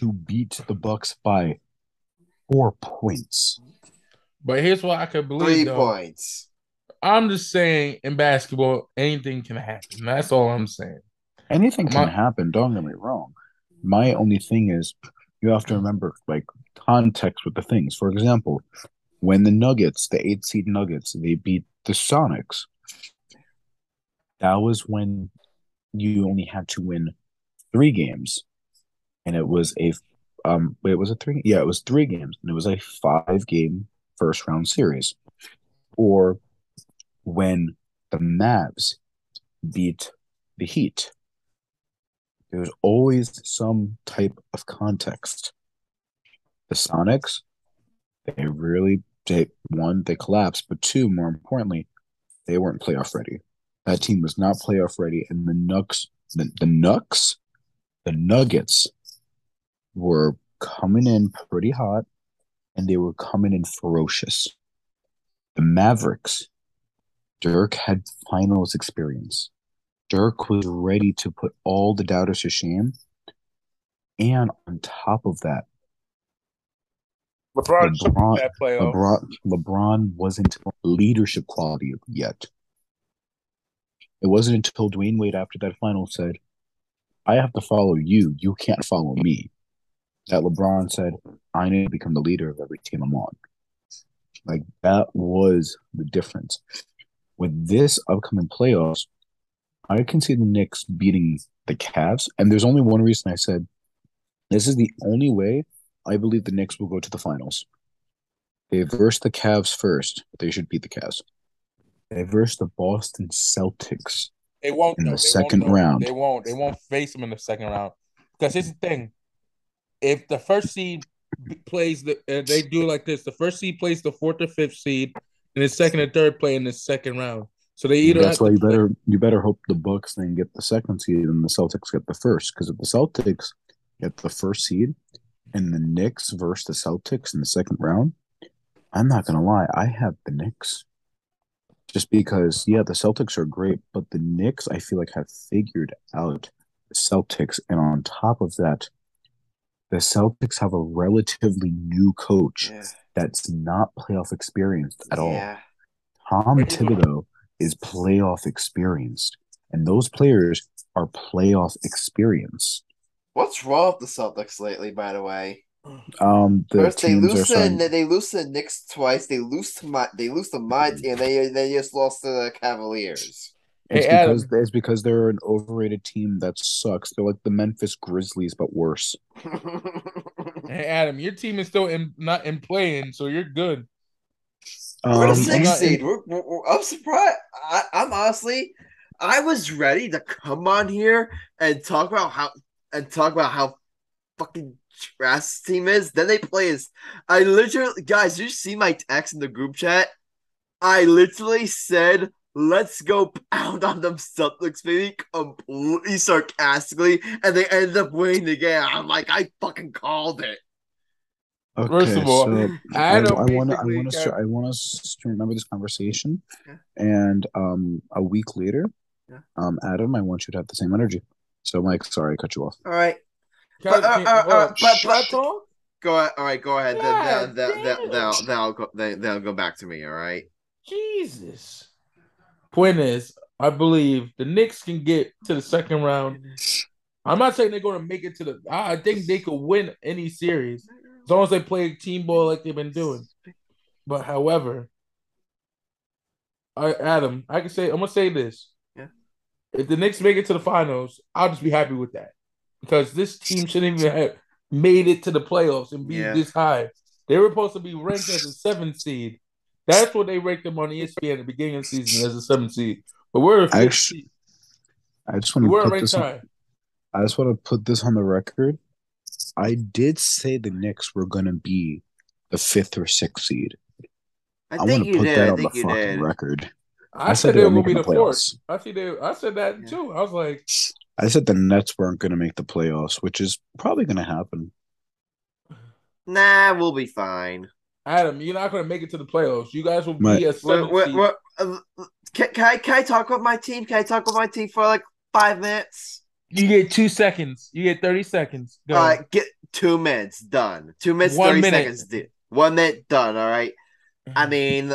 to beat the Bucks by four points. But here's what I could believe. Three though. points. I'm just saying in basketball, anything can happen. That's all I'm saying. Anything can My- happen. Don't get me wrong. My only thing is you have to remember like context with the things. For example, when the Nuggets, the eight seed Nuggets, they beat the Sonics. That was when you only had to win three games, and it was a um wait was it three? Yeah, it was three games, and it was a five game first round series. Or when the Mavs beat the Heat, there's always some type of context. The Sonics, they really they one they collapsed, but two more importantly, they weren't playoff ready. That team was not playoff ready, and the Nucks, the, the Nucks, the Nuggets were coming in pretty hot, and they were coming in ferocious. The Mavericks, Dirk had finals experience. Dirk was ready to put all the doubters to shame. And on top of that, LeBron, LeBron, that. LeBron, LeBron wasn't leadership quality yet. It wasn't until Dwyane Wade after that final said, I have to follow you. You can't follow me. That LeBron said, I need to become the leader of every team I'm on. Like that was the difference. With this upcoming playoffs, I can see the Knicks beating the Cavs. And there's only one reason I said this is the only way I believe the Knicks will go to the finals. They verse the Cavs first. They should beat the Cavs. They verse the Boston Celtics. They won't in the They second won't, round. They won't. They won't face them in the second round. Because here's the thing: if the first seed plays the, uh, they do like this. The first seed plays the fourth or fifth seed, and the second and third play in the second round. So they either That's have why to you play- better you better hope the Bucks then get the second seed and the Celtics get the first. Because if the Celtics get the first seed and the Knicks versus the Celtics in the second round, I'm not gonna lie, I have the Knicks. Just because, yeah, the Celtics are great, but the Knicks I feel like have figured out the Celtics, and on top of that, the Celtics have a relatively new coach Yeah. that's not playoff experienced at all. Tom Where Thibodeau is playoff experienced, and those players are playoff experienced. What's wrong with the Celtics lately, by the way? Um, the First they teams are lose to starting. they lose to the Knicks twice. They lose to my they lose to my team. They they just lost to the Cavaliers. It's Hey, Adam. because it's because they're an overrated team that sucks. They're like the Memphis Grizzlies, but worse. Hey Adam, your team is still in not in playing, so you're good. We're Um, the I'm sixth not- seed. We're, we're, we're- I'm surprised. I, I'm honestly, I was ready to come on here and talk about how and talk about how fucking trash this team is. Then they play as I literally, guys. You see my text in the group chat? I literally said, "Let's go pound on them Celtics," maybe completely sarcastically, and they ended up winning the game. I'm like, I fucking called it. Okay, First of all, so I, Adam I want to I want us to I want us to remember this conversation, Yeah. and um, a week later, Yeah. um, Adam, I want you to have the same energy. So, Mike, sorry, I cut you off. All right, But, uh, can- uh, uh, but- Should but- go ahead. All right, go ahead. Then God they'll, they'll, they'll, damn. they'll, they'll go. They, they'll go back to me. All right. Jesus. Point is, I believe the Knicks can get to the second round. I'm not saying they're going to make it to the. I I think they could win any series as long as they play team ball like they've been doing. But however, I Adam, I can say I'm gonna say this. Yeah. If the Knicks make it to the finals, I'll just be happy with that because this team shouldn't even have made it to the playoffs and be Yeah. this high. They were supposed to be ranked as a seventh seed. That's what they ranked them on ESPN at the beginning of the season as a seventh seed. But we're a fifth seed. I just want to put this. On. I just want to put this on the record. I did say the Knicks were going to be the fifth or sixth seed. I, I, want to put did. that on the fucking did. record. I, I said, said they they were were gonna be making the the fourth. I see they I said that Yeah. too. I was like, I said the Nets weren't going to make the playoffs, which is probably going to happen. Nah, we'll be fine. Adam, you're not gonna make it to the playoffs. You guys will be My- a We're, seventh we're, seed. we're, uh, can, can I can I talk about my team? Can I talk about my team for like five minutes? You get two seconds. You get 30 seconds. Go. All right, get two minutes done. Two minutes, One thirty minute. seconds. di- One minute done. All right. I mm-hmm. mean,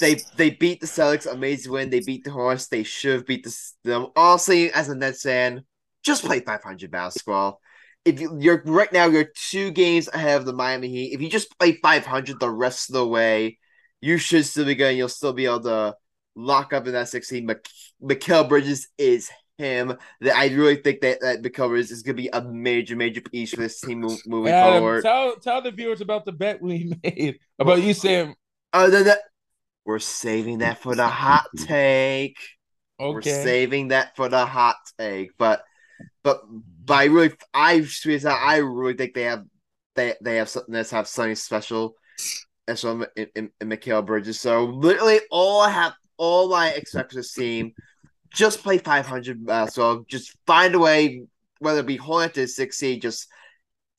they they beat the Celtics. Amazing win. They beat the Horse. They should have beat the, them. Honestly, as a Nets fan, just play 500 basketball. if you, you're right now you're two games ahead of the Miami Heat. If you just play 500 the rest of the way, you should still be good. You'll still be able to lock up in that 16. Mik- Mikal Bridges is him. That I really think that that Bridges is going to be a major, major piece for this team mo- moving Adam, forward. tell tell the viewers about the bet we made about you saying oh, Other than that, we're saving that for the hot take. Okay. We're saving that for the hot take, but but but I really I I really think they have they they have something that's have something special as well in, in, in Mikal Bridges. So literally all I have all I expect this team just play 500 uh, so just find a way whether it be to 60 just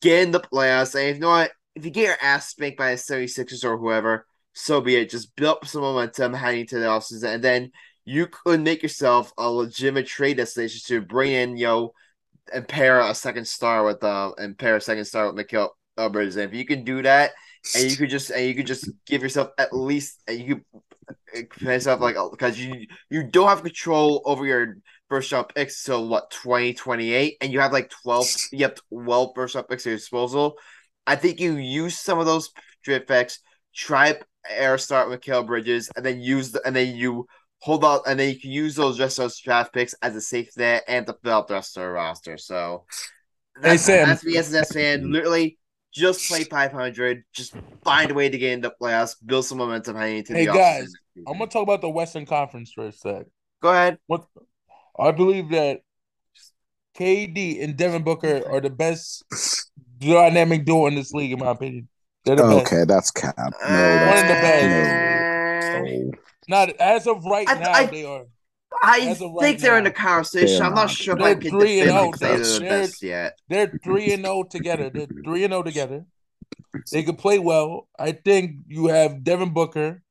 get in the playoffs. And know what? If you get your ass spanked by the 76ers or whoever so be it. Just build up some momentum heading to the offseason. And then you could make yourself a legitimate trade destination to bring in, you know, and pair a second star with um and pair a second star with Mikal uh, Bridges. And if you can do that, and you could just and you could just give yourself at least and you could put yourself like oh, because you you don't have control over your first round picks till what 2028 and you have like 12 you have 12 first round picks at your disposal. I think you use some of those draft picks, try air start with Kale Bridges, and then use the and then you hold out, and then you can use those rest of those draft picks as a safe net and to fill out the rest of the roster. So that's, Sam. that's me as an S fan. Literally, just play 500. Just find a way to get into the playoffs, build some momentum heading into Hey, the guys, offseason. I'm gonna talk about the Western Conference for a sec. Go ahead. What I believe that KD and Devin Booker are the best dynamic duo in this league, in my opinion. They're the best. Okay, that's cap. No, Uh, that's One of the best. No. Not as of right I- now, I- they are. I right think they're in now. the conversation. They're I'm not not. sure They're I can three and definitively oh, say they're the best yet. They're three and zero together. They're three and zero together. They could play well. I think you have Devin Booker,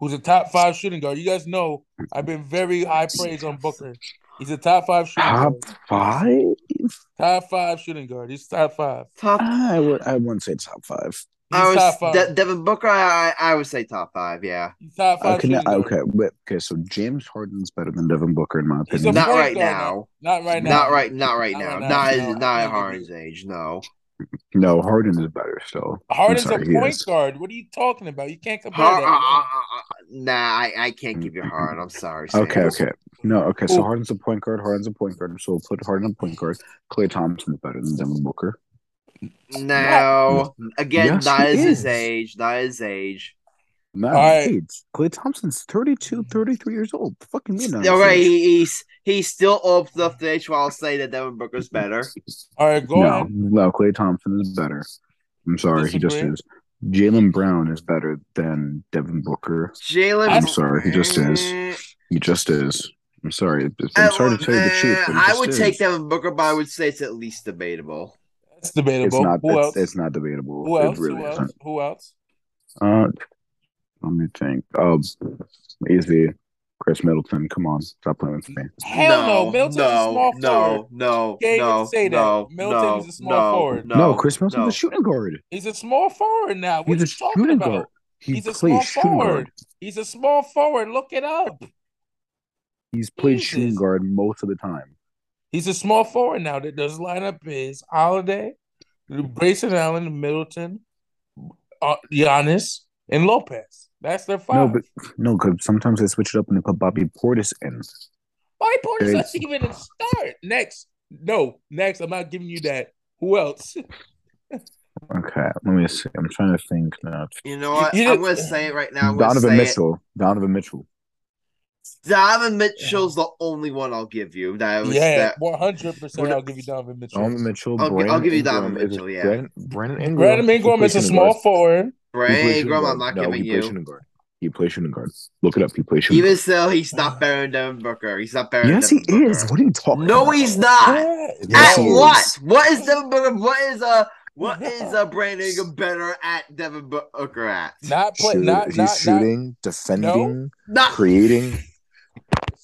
who's a top five shooting guard. You guys know I've been very high praise on Booker. He's a top five shooting Top guard. five? Top five shooting guard. He's top five. Top. I would. I wouldn't say top five. He's I was top five. De- Devin Booker. I, I I would say top five. Yeah. Top five Okay, shooting okay, but okay. So James Harden's better than Devin Booker in my opinion. Not right now. Not right now. Not right. Not right Not now. right now. Not No, as not at Harden's age. No. No, Harden is better still. Harden's sorry, a point guard. What are you talking about? You can't compare Har- that. uh, uh, uh, nah, I, I can't give you Harden. I'm sorry. Sam. Okay, okay. No, okay. So Ooh. Harden's a point guard. Harden's a point guard. So we'll put Harden on point guard. Klay Thompson's better than Devin Booker. No. Again, Yes, not he as his age. Not his age. Not All right. age. Klay Thompson's 32, 33 years old. The fucking mean not All his right, age. he, he's he's still up enough to age. While I'll say that Devin Booker's better. All right, go no, ahead. no, Klay Thompson is better. I'm sorry, he just is. Jaylen Brown is better than Devin Booker. Jalen. I'm sorry, he just is. Mm, He just is. I'm sorry. I'm sorry to tell you the truth. I would is. take Devin Booker, but I would say it's at least debatable. That's debatable. It's not. Who It's, else? it's not debatable. Who else? It really Who else? isn't. Who else? Uh, let me think. Oh, easy. Khris Middleton. Come on, stop playing with me. Hell no. Middleton's no, a small no, forward. no, Can't even no, say that. no, Middleton no, is a small no, forward. No, No, Khris Middleton's no. a shooting guard. He's a small forward now. What He's are a you talking shooting about? guard. He He's a small forward. guard. He's a small forward. Look it up. He's played Jesus. shooting guard most of the time. He's a small forward now. That does lineup is Holiday, Grayson Allen, Middleton, uh, Giannis, and Lopez. That's their five. No, but no, because sometimes they switch it up and they put Bobby Portis in. Why Portis They- not even a start? Next. No, next. I'm not giving you that. Who else? Okay, let me see. I'm trying to think now. You know what? You- I'm gonna say it right now. I'm Donovan say it. Mitchell. Donovan Mitchell. Donovan Mitchell's the only one I'll give you. That was yeah, 100. percent I'll give you Donovan Mitchell. Donovan Mitchell. I'll Brandon I'll give you Ingram Donovan is- Mitchell, yeah. Brandon, Brandon Ingram. Brandon Ingram is a small guard. forward. Brandon Ingram, I'm not no, giving you. shooting guard. He plays shooting guard. Look it up. He plays shooting Even guard. still, he's not better than Devin Booker. He's not better. Yes, than he Devin is. What are you talking No, about? he's not. Yes, at he what? is. What is Devin Booker? What is uh? What is uh Brandon Ingram better at Devin Booker at? Not play. Shoot- Not he's not shooting, defending, Not creating.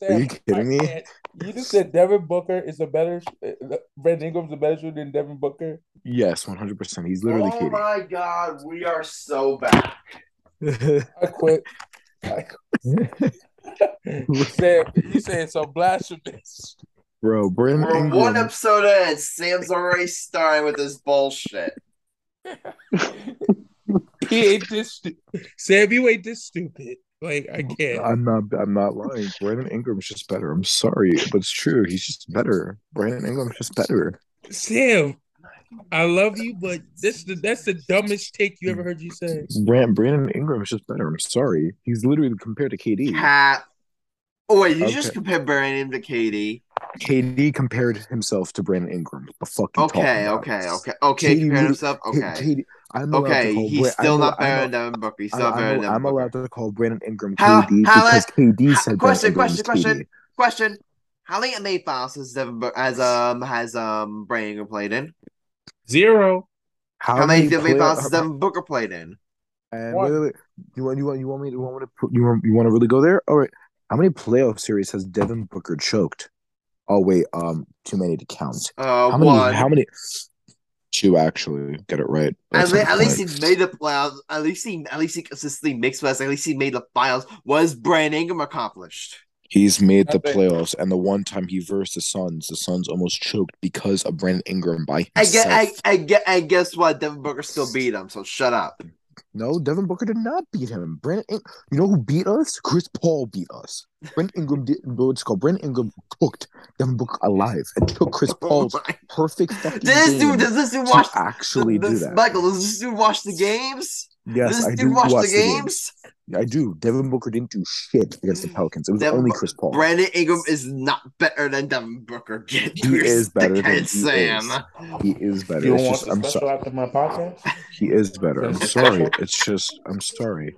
Not, Sam, Are you kidding me? You just said Devin Booker is a better. uh, Brandon Ingram's a better shooter than Devin Booker. Yes, 100%. He's literally oh kidding. my god, we are so bad. I quit. I quit. Sam, you saying some blasphemous. Bro, Brandon We're Ingram. one episode in, and Sam's already starting with this bullshit. He ain't this stu- Sam, you ain't this stupid. Like I oh, can't. I'm not. I'm not lying. Brandon Ingram's just better. I'm sorry, but it's true. He's just better. Brandon Ingram's just better. Sam, I love you, but this the that's the dumbest take you ever heard you say. Brand, Brandon Ingram's just better. I'm sorry. He's literally compared to KD. Cat. Oh wait, you Okay. just compared Brandon to KD. KD compared himself to Brandon Ingram. The fucking Okay, okay, okay, okay. KD Compared himself. Okay, KD, I'm okay. He's Bra- still I'm, not I'm- better than Devin Booker. He's still I'm, not better I'm, than I'm Booker. allowed to call Brandon Ingram How- KD how- because KD how- said question, Brandon Ingram question, question. Question: How many NBA finals has Devin Booker has um has um Brandon Ingram played in? Zero. How, many NBA play- finals has Devin Booker played in? And wait, wait, wait. You want you want you want me to you want me to put you want you want to really go there? All right. How many playoff series has Devin Booker choked? Oh wait, um, too many to count. Uh, How many? one. How many? Two actually. Get it right. At, le- at least he made the playoffs. At least he, at least he consistently makes us. At least he made the finals. What has Brandon Ingram accomplished? He's made the playoffs, and the one time he versed the Suns, the Suns almost choked because of Brandon Ingram by I himself. get, I, I get, and guess what? Devin Booker still beat him. So shut up. No, Devin Booker did not beat him. Brandon, In- you know who beat us? Chris Paul beat us. Brandon Ingram did. What's it called? Brandon Ingram cooked Devin Booker alive and took Chris oh Paul's Oh perfect fucking this dude, does this dude watch? actually do that. Michael, does this dude watch the games? yes, this I dude do watch, watch the games? I do. Devin Booker didn't do shit against the Pelicans. It was Devin only Chris Paul. Brandon Ingram is not better than Devin Booker. Get He your is better than- dickhead, he Sam. He is better. You It's want just, the I'm special sorry. after my podcast? He is better. I'm sorry. It's just I'm sorry.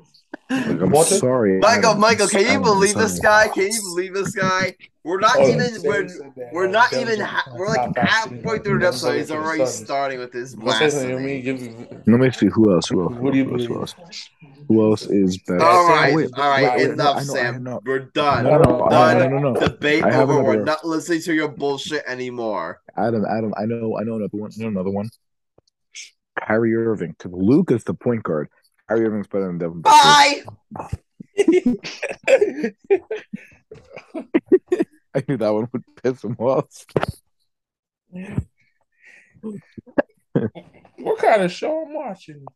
Like, I'm Want it? sorry. Michael, Adam. Michael, can you Adam, believe this guy? Can you believe this guy? We're not Oh, even. We're, we're uh, not Devin even. Ha- we're like five halfway shooting through the Devin episode. He's already starting with this What's his. Me, give. Let me see who else. Who else? Who do you who else? Who believe? else? Who else is better? All Sam, right, wait, all right, wait, wait, enough, know, Sam. know. We're done. No, no, Done. I, no, no, no. Debate I have over. We're not listening to your bullshit anymore. Adam, Adam, I know, I know another one. I know another one. Kyrie Irving. Because Luke is the point guard. Kyrie Irving's better than Devin Bye. I knew that one would piss him off. what kind of show I'm watching?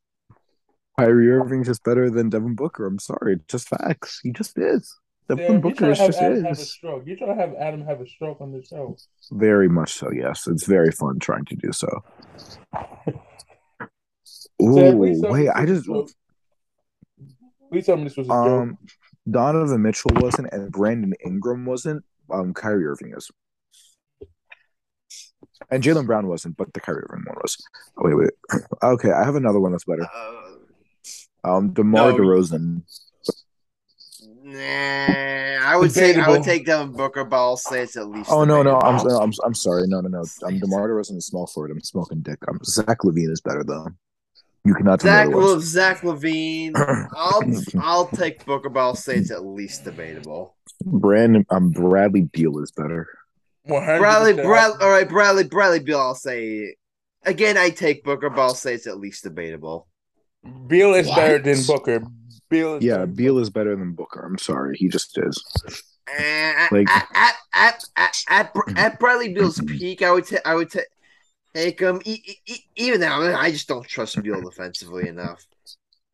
Kyrie Irving's just better than Devin Booker. I'm sorry, just facts. He just is. Devin Sam, you Booker is just Adam have a is. stroke. You're trying to have Adam have a stroke on the show. Very much so. Yes, it's very fun trying to do so. Ooh, Sam, please tell me wait, I just joke. Please tell me this was a joke. um, Donovan Mitchell wasn't, and Brandon Ingram wasn't. Um, Kyrie Irving is, and Jaylen Brown wasn't, but the Kyrie Irving one was. Wait, wait. Okay, I have another one that's better. Uh, Um, DeMar No. DeRozan. nah, I would say I would take Devin Booker, but I'll say it's at least. Oh no, no, I'm, debatable. I'm I'm sorry. No, no, no. Um, DeMar DeRozan is small forward. I'm smoking dick. Um, Zach LaVine is better though. You cannot Zach, me otherwise. Le- Zach LaVine. I'll I'll take Booker, but I'll say it's at least debatable. Brandon, um, Bradley Beal is better. 100%. Bradley, Brad, all right, Bradley, Bradley Beal. I'll say again. I take Booker, but I'll say it's at least debatable. Beal is better than Booker. Beal is Yeah, better than Beal is better than Booker. I'm sorry, he just is. Eh, Like- at, at, at, at, at, at Bradley Beal's peak, I would take I would ta- take him. E- e- even now, I just don't trust Beal defensively enough.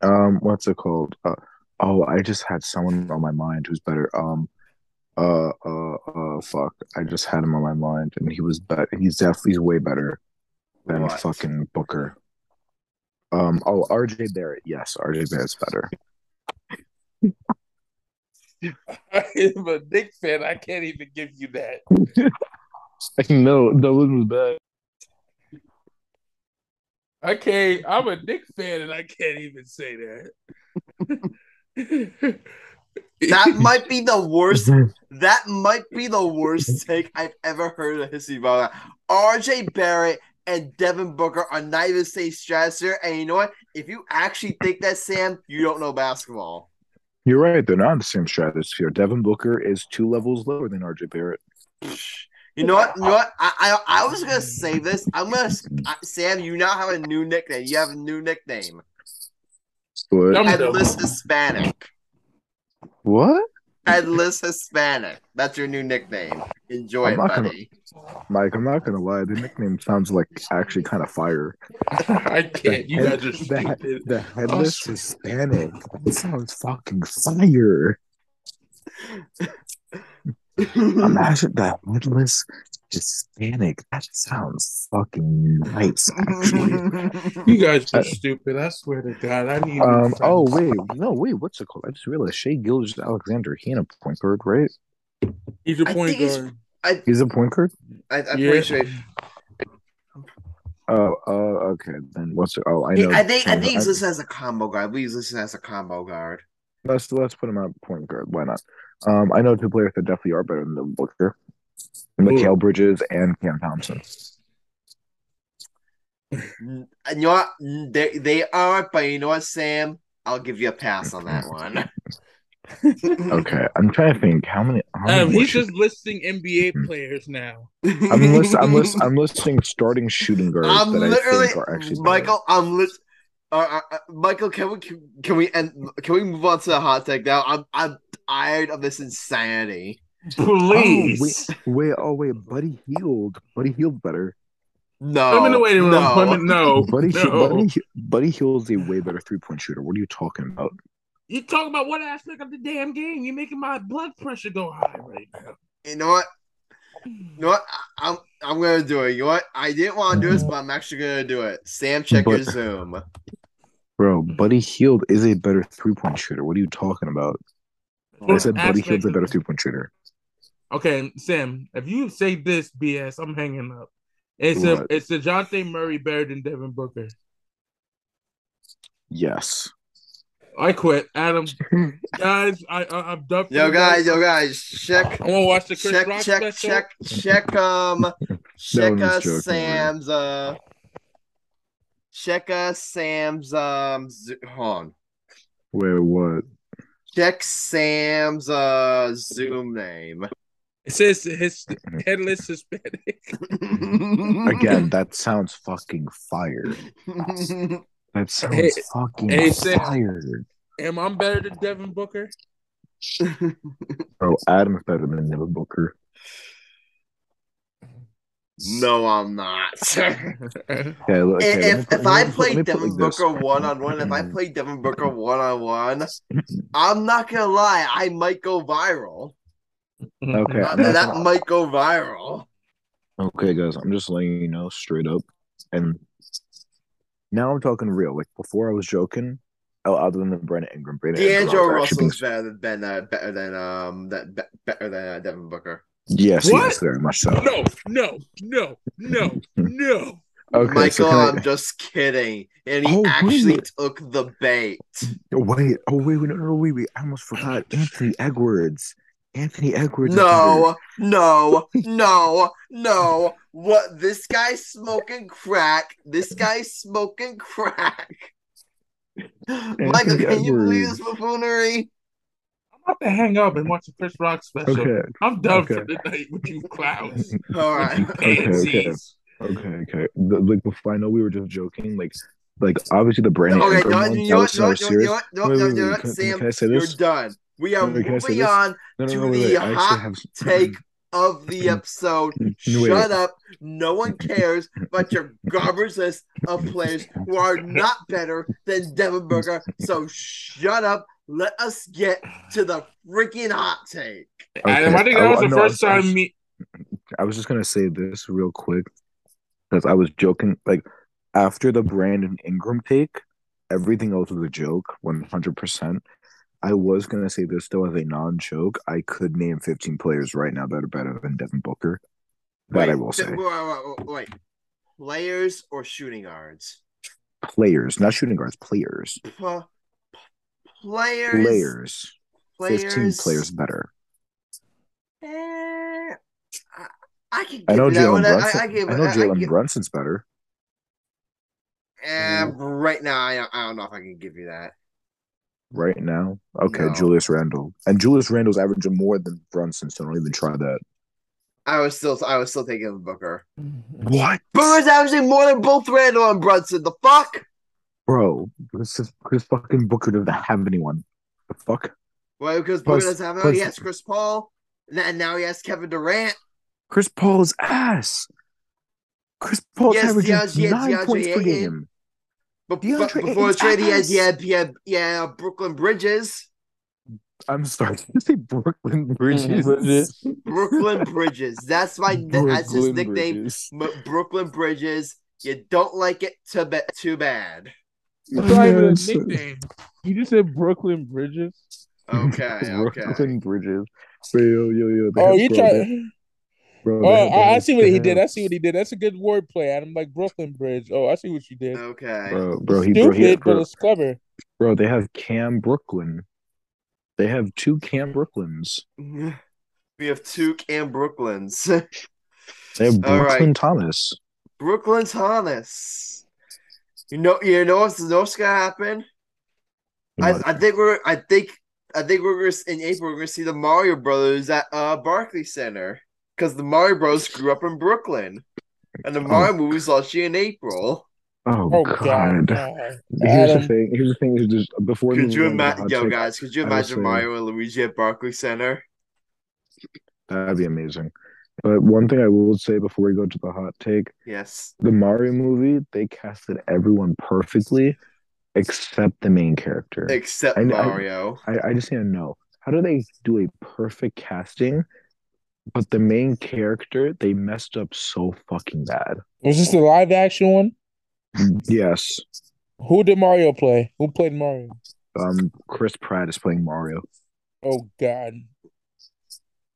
Um, what's it called? Uh, oh, I just had someone on my mind who's better. Um, uh, uh, uh, fuck. I just had him on my mind, and he was better. He's definitely way better than What? fucking Booker. Um, oh, RJ Barrett. Yes, RJ Barrett's better. I'm a Knicks fan. I can't even give you that. no, know that one was bad. I can't. I'm a Knicks fan, and I can't even say that. That might be the worst. That might be the worst take I've ever heard of history about that. RJ Barrett and Devin Booker are not even the same stratosphere. And you know what? If you actually think that, Sam, you don't know basketball. You're right. They're not in the same stratosphere. Devin Booker is two levels lower than RJ Barrett. You know what? You know what? I I, I was gonna say this. I'm gonna Sam. You now have a new nickname. You have a new nickname. What? Headless Hispanic. What? Headless Hispanic. That's your new nickname. Enjoy I'm it, not gonna- buddy. Mike, I'm not gonna lie, the nickname sounds like actually kind of fire. I can't. You The guys are head- stupid. The headless Hispanic. That sounds fucking fire. Imagine that headless Hispanic. That sounds fucking nice, actually. You guys are Uh, stupid. I swear to God. I need. Um. new Oh wait, no wait. What's it called? I just realized Shai Gilgeous Alexander. He ain't a point guard, right? he's a point think he's- guard. I, He's a point guard. I, I'm Yeah. pretty sure. Oh. Uh. Okay. Then what's it? Oh, I He- know. I think I think he's I- listed as a combo guard. I believe he's listed as a combo guard. Let's let's put him at point guard. Why not? Um. I know two players that definitely are better than the Booker. Mikal Bridges and Cam Thompson. Mm, you know what? Mm, They they are, but you know what, Sam? I'll give you a pass on that one. Okay, I'm trying to think how many. How many Um, more he's shoot- just listing Hmm. NBA players now. I'm list, I'm list, I'm listing starting shooting guards I'm that I think are actually better. Michael. I'm lit. Uh, uh, uh, Michael, can we can, can we end? Can we move on to the hot take now? I'm I'm tired of this insanity. Please. Oh, wait, wait, oh wait, Buddy Hield. Buddy Hield better. No, I'm in the waiting room. no. Put him no. Buddy, He- no. Buddy, He- Buddy Hield's a way better three point shooter. What are you talking about? You talking about what aspect of the damn game? You're making my blood pressure go high right now. You know what? You know what? I, I'm I'm gonna do it. You know what? I didn't want to do this, but I'm actually gonna do it. Sam, check your Zoom. Bro, Buddy Hield is a better three point shooter. What are you talking about? I said Buddy aspect Hield's a better three point shooter. Okay, Sam, if you say this BS, I'm hanging up. It's a What? it's DeJounte Murray better than Devin Booker. Yes. I quit. Adam, guys, I, I I'm done. Yo, guys, yo, guys, check, I want to watch the Chris check, Rock check, special. check, check. Um, check one was us, joking, Sam's. Uh, check us, Sam's. Um, Zo- hold on. Wait, what? Check Sam's uh Zoom name. It says his headless Hispanic. Again, that sounds fucking fire. That sounds Hey- fucking hey, Sam. fire. Am I better than Devin Booker? Bro, Adam's better than Devin Booker. no, I'm not. Okay, look, okay, if put- if I me put- let play put Devin like. Booker one on one, if I play Devin Booker one on one, I'm not gonna lie, I might go viral. Okay, That, that might go viral. Okay, guys, I'm just letting you know straight up. And now I'm talking real. Like before, I was joking. Oh, other than the Brandon Ingram, Brandon Ingram, I D'Angelo was actually Russell's being- better than uh, better than um that be, better than uh, Devin Booker. Yes, What? yes, very much so. No, no, no, no, no. Okay, so Michael, can I- I'm just kidding, and he Oh, actually wait. took the bait. Oh, wait, oh wait, wait, no, no, wait, wait. I almost forgot. Anthony Edwards. Anthony Edwards. No, no, no, no. What this guy's smoking crack. This guy's smoking crack. Michael, can you believe this buffoonery? I'm about to hang up and watch the Chris Rock special. Okay, I'm done Okay. for the night with you clowns. All right. Okay, okay. okay, okay. The, like before, I know we were just joking. Like, like obviously the Brandon Okay, Ingram no, one, you that know was what? so No, you serious. know what? No, Wait, no, wait, no, wait, no, can- Sam, can I say you're this? done. We are Wait, can are say moving on No, no, to no, wait, the wait. Hot have take of the episode. Shut up. No one cares about your garbage list of players who are not better than Devin Booker. So shut up. Let us get to the freaking hot take. Adam, I think that Okay. was the Oh, no, first I was- time me. I was just gonna say this real quick because I was joking. Like after the Brandon Ingram take, everything else was a joke, one hundred percent. I was gonna say this though as a non-joke. I could name fifteen players right now that are better than Devin Booker. That I will say. Wait, wait, wait, wait. Players or shooting guards? Players, not shooting guards. Players, P- players. players. Players. Fifteen players better. Eh, I, I can I know Jalen Brunson. I, I give. I know Jalen Brunson's better. eh, right now, I, I don't know if I can give you that. Right now, okay, No. Julius Randle, and Julius Randle's averaging more than Brunson, so don't even try that. I was still, I was still taking Booker. What? Booker's averaging more than both Randle and Brunson. The fuck? Bro, this is Chris fucking Booker doesn't have anyone. The fuck? Well, because Plus- Brooklyn doesn't have plus- he has Chris Paul, and now he has Kevin Durant. Chris Paul's ass. Chris Paul's Yes, averaging DeAndre- nine DeAndre points per game. But, DeAndre but before the trade, he had ass. he had he had yeah Brooklyn Bridges. I'm sorry. Did you say Brooklyn Bridges? Bridges. Brooklyn Bridges. That's my that's his nickname. Bridges. Brooklyn Bridges. You don't like it too, ba- too bad. It's not even a Yes. nickname. You just said Brooklyn Bridges. Okay, okay. Brooklyn Bridges. Yo, yo, yo. Oh, you bro, try. They- bro, Oh, they have- they I, I see what he did. I see what he did. That's a good wordplay, Adam. Like Brooklyn Bridge. Oh, I see what you did. Okay. Bro, bro, he, bro, Stupid, he, but it's clever. bro, they have Cam Brooklyn. They have two Cam Brooklyns. We have two Cam Brooklyns. They have All right. Brooklyn Thomas. Brooklyn Thomas. You know, you know what's, you know what's gonna happen? I, I think we're, I think, I think we're gonna in April we're gonna see the Mario Brothers at uh Barclays Center because the Mario Bros grew up in Brooklyn, and the oh, Mario movies launching in April. oh, Oh God. God. God. Here's Adam. the um, thing. Here's the thing. Is just before Could we you move on to the imagine, yo take, guys? Could you imagine say- Mario and Luigi at Barclays Center? That'd be amazing. But one thing I will say before we go to the hot take, Yes. the Mario movie, they casted everyone perfectly except the main character. Except I- I- Mario. I, I just need to know how do they do a perfect casting, but the main character they messed up so fucking bad. Was this the live action one? Yes, Who did Mario play? Who played Mario? um, Chris Pratt is playing Mario. Oh God.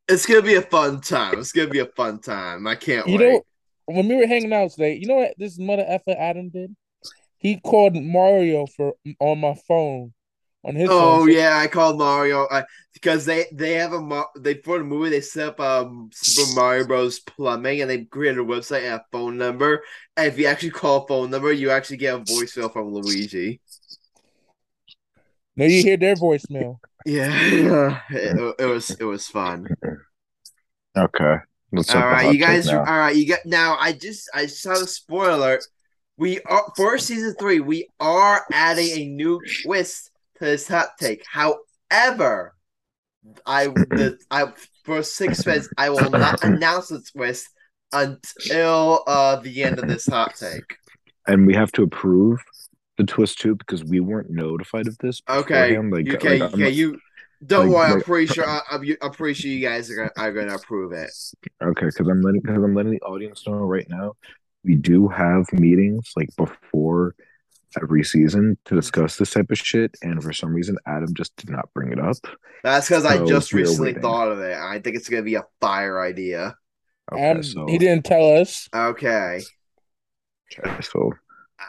It's gonna be a fun time. It's gonna be a fun time. I can't You wait. know, when we were hanging out today, you know what this mother effer Adam did? He called Mario for on my phone on his Oh phone. yeah, I called Mario I, because they they have a Mar- they for the movie they set up um Super Mario Bros. Plumbing and they created a website and a phone number. And if you actually call a phone number, you actually get a voicemail from Luigi. Now you hear their voicemail. Yeah, it, it was it was fun. Okay, let's All right, you guys. All right, you got now. I just I saw the spoiler. We are for season three. We are adding a new twist to this hot take. However, I the I for six fans I will not announce the twist until uh the end of this hot take. and we have to approve the twist too because we weren't notified of this. Okay. Like, okay, like, okay. not- You don't like- worry. I'm pretty sure. I, I'm, I'm pretty sure you guys are gonna are gonna approve it. Okay, because I'm letting because I'm letting the audience know right now. We do have meetings like before every season to discuss this type of shit, and for some reason, Adam just did not bring it up. That's because I just recently waiting. thought of it. I think it's gonna be a fire idea. Okay, Adam, so he didn't tell us. Okay. okay, so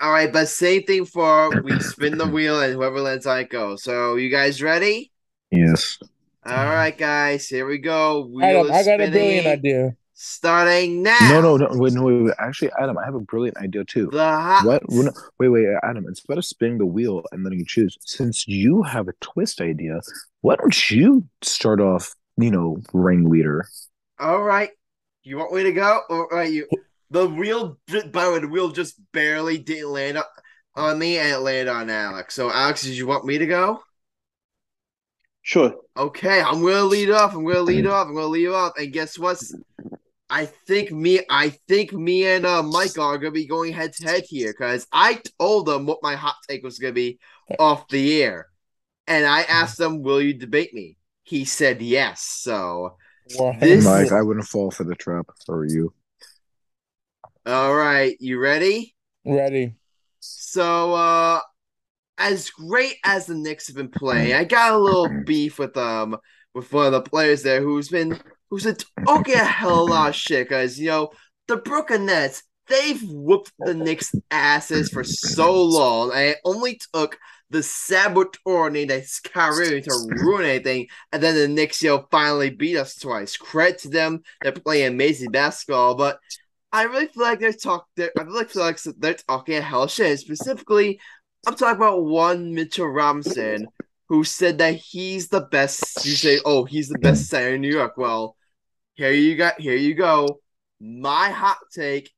All right, but same thing for we spin the wheel and whoever lands on it goes. So you guys ready? yes, All right, guys, here we go. Wheel Adam, is I got a brilliant idea. Starting now. no, no, no, wait, no, wait, wait. Actually, Adam, I have a brilliant idea too. The hot. What? well, Wait, wait, Adam. Instead of spinning the wheel and letting you choose, since you have a twist idea, why don't you start off? You know, ringleader. All right. You want me to go? All right, you. The wheel, by the way, the wheel just barely didn't land on, on me, and it landed on Alex. So, Alex, did you want me to go? Sure. Okay, I'm gonna lead off. I'm gonna lead off. I'm gonna lead off. And guess what? I think me, I think me and uh, Mike are gonna be going head to head here because I told them what my hot take was gonna be off the air, and I asked them, "Will you debate me?" He said yes. So, Wow. This- Mike, I wouldn't fall for the trap if I were you. all right, you ready? Ready. So, uh, as great as the Knicks have been playing, I got a little beef with um with one of the players there who's been who's okay, hell of a lot of shit. guys. you know the Brooklyn Nets, they've whooped the Knicks' asses for so long, and it only took the saboteur named Kyrie to ruin anything, and then the Knicks, you know, finally beat us twice. Credit to them, they're playing amazing basketball, but. I really feel like they're talking. I really feel like they're talking a hell of shit. Specifically, I'm talking about one Mitchell Robinson who said that he's the best. You say, oh, he's the best center in New York. Well, here you got. Here you go. My hot take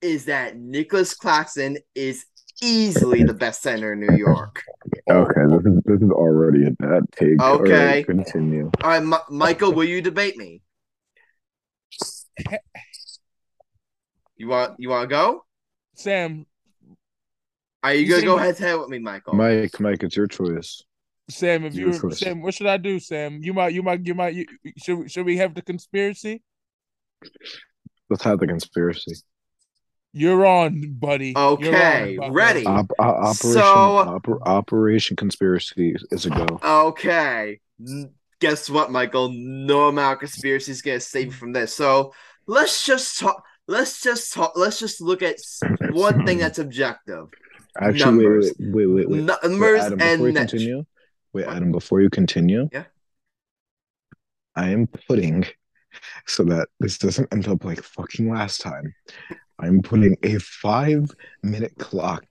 is that Nicholas Claxton is easily the best center in New York. Okay, this is this is already a bad take. All right, Okay. continue. All right, Mi- Michael, will you debate me? You want you want to go? Sam, Are you You gonna go head to head with me, Michael? Mike, Mike, it's your choice. Sam, if Your you choice. Sam, what should I do, Sam? You might, you might, you might. You, should should we have the conspiracy? Let's have the conspiracy. You're on, buddy. Okay, on, bucko. ready. Op- o- operation So- oper- Operation Conspiracy is a go. Okay. Guess what, Michael? No amount of conspiracy is gonna save you from this. So let's just talk. Let's just talk. Let's just look at one thing that's objective. Actually, Numbers. wait, wait, wait, wait. wait. Numbers Wait, Adam, before you and continue, wait, Adam, before you continue, Yeah. I am putting so that this doesn't end up like fucking last time. I'm putting a five minute clock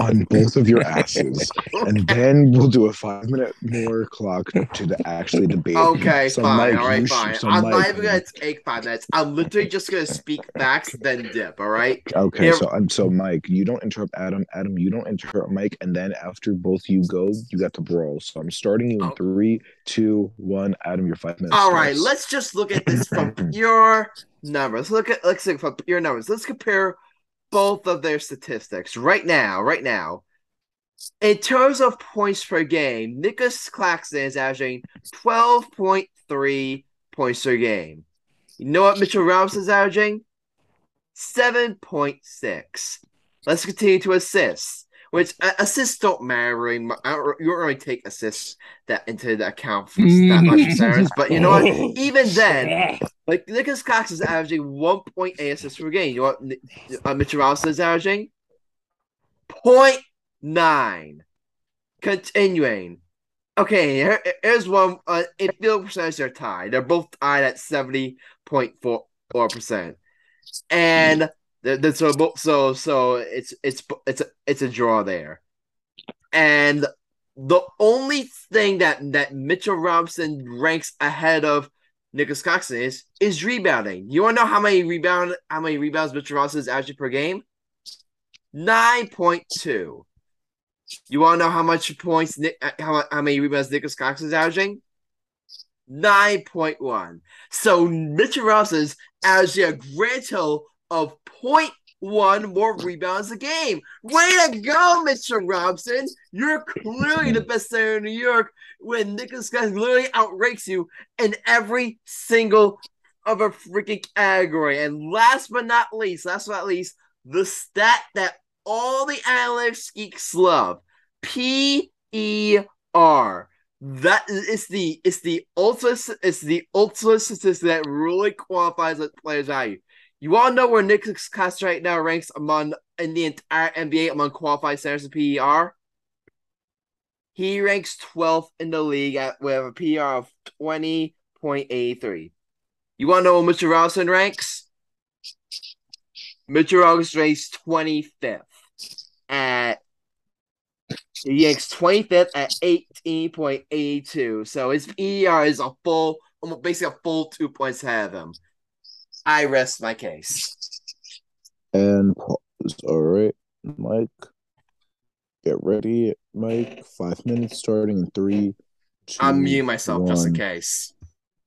on both of your asses, and then we'll do a five minute more clock to the actually debate. Okay, So, fine. Mike, all right, fine. so, I'm Mike- not even gonna take five minutes. I'm literally just gonna speak facts, then dip. All right. Okay, Here- so I'm so Mike, you don't interrupt Adam. Adam, you don't interrupt Mike, and then after both you go, you got to brawl. So I'm starting you in Oh. three, two, one. Adam, your five minutes. All right. starts. Let's just look at this from pure numbers. Look at let's look from your numbers. Let's compare both of their statistics right now. Right now. In terms of points per game, Nicholas Claxton is averaging 12.3 points per game. You know what Mitchell Robinson's averaging? 7.6. Let's continue to assists, which uh, assists don't matter really. I don't, you don't really take assists that into the account for that much percentage. But you know what? Even then, like Nicholas Cox is averaging 1.8 assists per game. You know what uh, Mitchell Robinson is averaging? 0.9. Continuing. Okay, here, here's one. Uh, field percentage, they're tied. They're both tied at 70.4%. And th- th- so, so, so it's it's it's a, it's a draw there. And the only thing that that Mitchell Robinson ranks ahead of Nicholas Claxton is is rebounding. You want to know how many rebound how many rebounds Mitchell Robinson is averaging per game? Nine point two. You want to know how much points Nick uh, how how many rebounds Nicholas Claxton is averaging? Nine point one. So Mitchell Robinson is averaging a grand total of 0.1 more rebounds a game. Way to go, Mitchell Robinson. You're clearly the best center in New York when Nicholas Claxton literally outranks you in every single of a freaking category. And last but not least, last but not least, the stat that all the analytics geeks love: PER. That is the it's the ultimate it's the ultimate statistic that really qualifies a player's value. You all know where Nicholas Cox right now ranks among in the entire NBA among qualified centers in PER. He ranks 12th in the league at with a PER of 20.83. You want to know where Mitchell Robinson ranks? Mitchell Robinson ranks 25th at he ranks 25th at 18.82. So his PER is a full, basically a full two points ahead of him. I rest my case. And pause. All right, Mike. Get ready, Mike. Five minutes starting in three. Two, I'm muting myself just in case.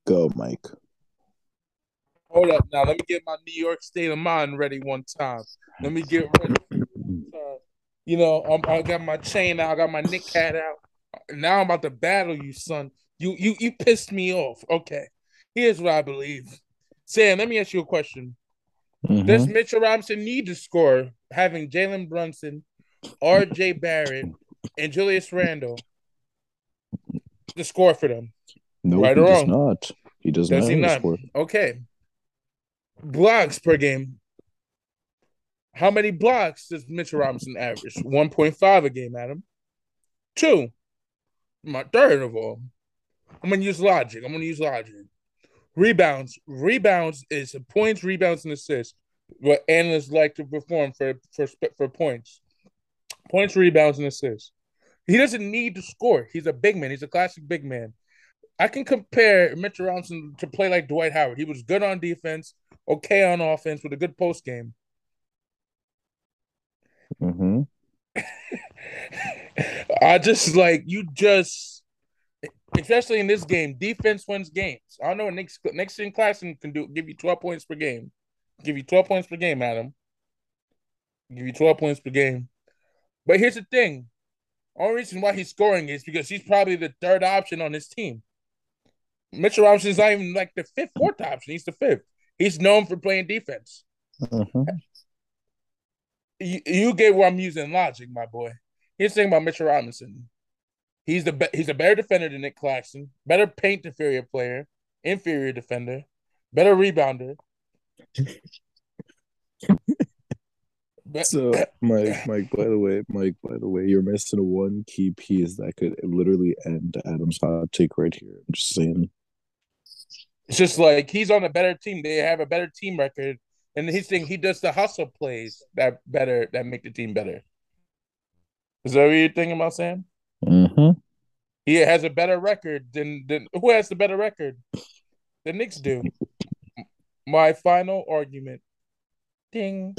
Go, Mike. Hold up now. Let me get my New York state of mind ready one time. Let me get ready. Uh, you know, I'm, I got my chain out. I got my Knick hat out. Now I'm about to battle you, son. You you you pissed me off. Okay. Here's what I believe. Sam, let me ask you a question. Mhm. Does Mitchell Robinson need to score having Jalen Brunson, R.J. Barrett, and Julius Randle to score for them? No, right he or does wrong? not. He does, Does not. he not? score. Okay. Blocks per game. How many blocks does Mitchell Robinson average? 1.5 a game, Adam. Two. My third of all. I'm gonna use logic. I'm gonna use logic. Rebounds. Rebounds is points, rebounds, and assists. What analysts like to perform for for for points. Points, rebounds, and assists. He doesn't need to score. He's a big man. He's a classic big man. I can compare Mitchell Robinson to play like Dwight Howard. He was good on defense, okay on offense with a good post game. hmm I just like you just especially in this game, defense wins games. I don't know what Nick Claxton can do give you 12 points per game. Give you 12 points per game, Adam. Give you 12 points per game. But here's the thing. Only reason why he's scoring is because he's probably the third option on his team. Mitchell Robinson is not even like the fifth, fourth option. He's the fifth. He's known for playing defense. Mm-hmm. You, you get where I'm using logic, my boy. Here's the thing about Mitchell Robinson. He's the be- he's a better defender than Nick Claxton, better paint inferior player, inferior defender, better rebounder. So, Mike, Mike, by the way, Mike, by the way, you're missing one key piece that could literally end Adam's hot take right here. I'm just saying. It's just like he's on a better team. They have a better team record, and he's saying he does the hustle plays that better that make the team better. Is that what you're thinking about, Sam? Mm-hmm. He has a better record than than who has the better record? The Knicks do. My final argument. Ding.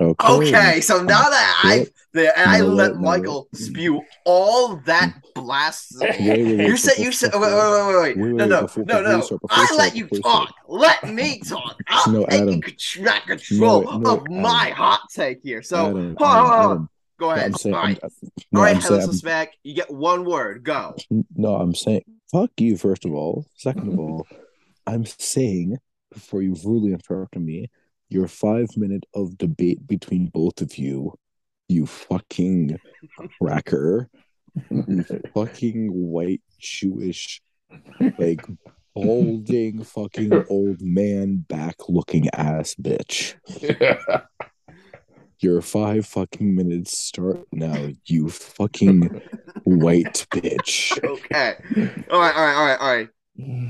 Okay. Okay, so now that I Yep. the, and I No, let no, Michael spew all that blasphemy. Wait, wait, wait, You said you said wait, wait, wait, wait, wait. Wait, no, no, no, no. you start, before I let you talk. Let me talk. I'm No, taking Adam. control, control No, no, of my Adam. hot take here. So Adam, hold on, Adam, hold on. Go No, ahead. I'm saying, all I'm, right, no, all right, I'm saying, Hellas Smack. You get one word. Go. No, I'm saying fuck you, first of all. Second of all, I'm saying, before you rudely interrupted me, your five minute of debate between both of you, you fucking cracker, you fucking white Jewish, like balding fucking old man back looking ass bitch. Your five fucking minutes start now, you fucking white bitch. Okay. All right, all right, all right, all right.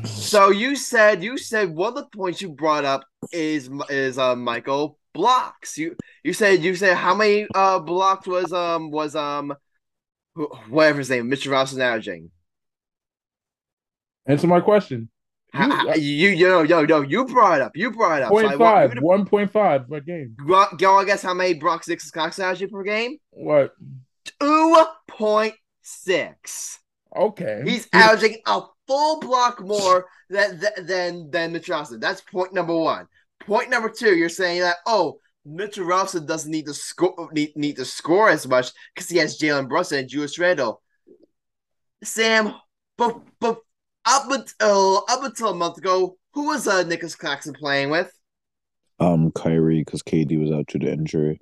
So you said you said one of the points you brought up is is uh Michael blocks. You you said you said how many uh blocks was um was um whatever his name Mr. Robinson averaging. Answer my question. You, you, you know, yo, yo, you brought it up. You brought it up. So I Point want five, to one point five per game. go, go I guess how many Brock Six Cox averaging per game? What? Two point six. Okay. He's averaging a full block more than than than, than Mitch Robinson. That's point number one. Point number two, you're saying that oh, Mitchell Robinson doesn't need to score need, need to score as much because he has Jalen Brunson and Julius Randle. Sam, but but up until up until a month ago, who was uh Nicholas Claxton playing with? Um, Kyrie, because KD was out due to injury.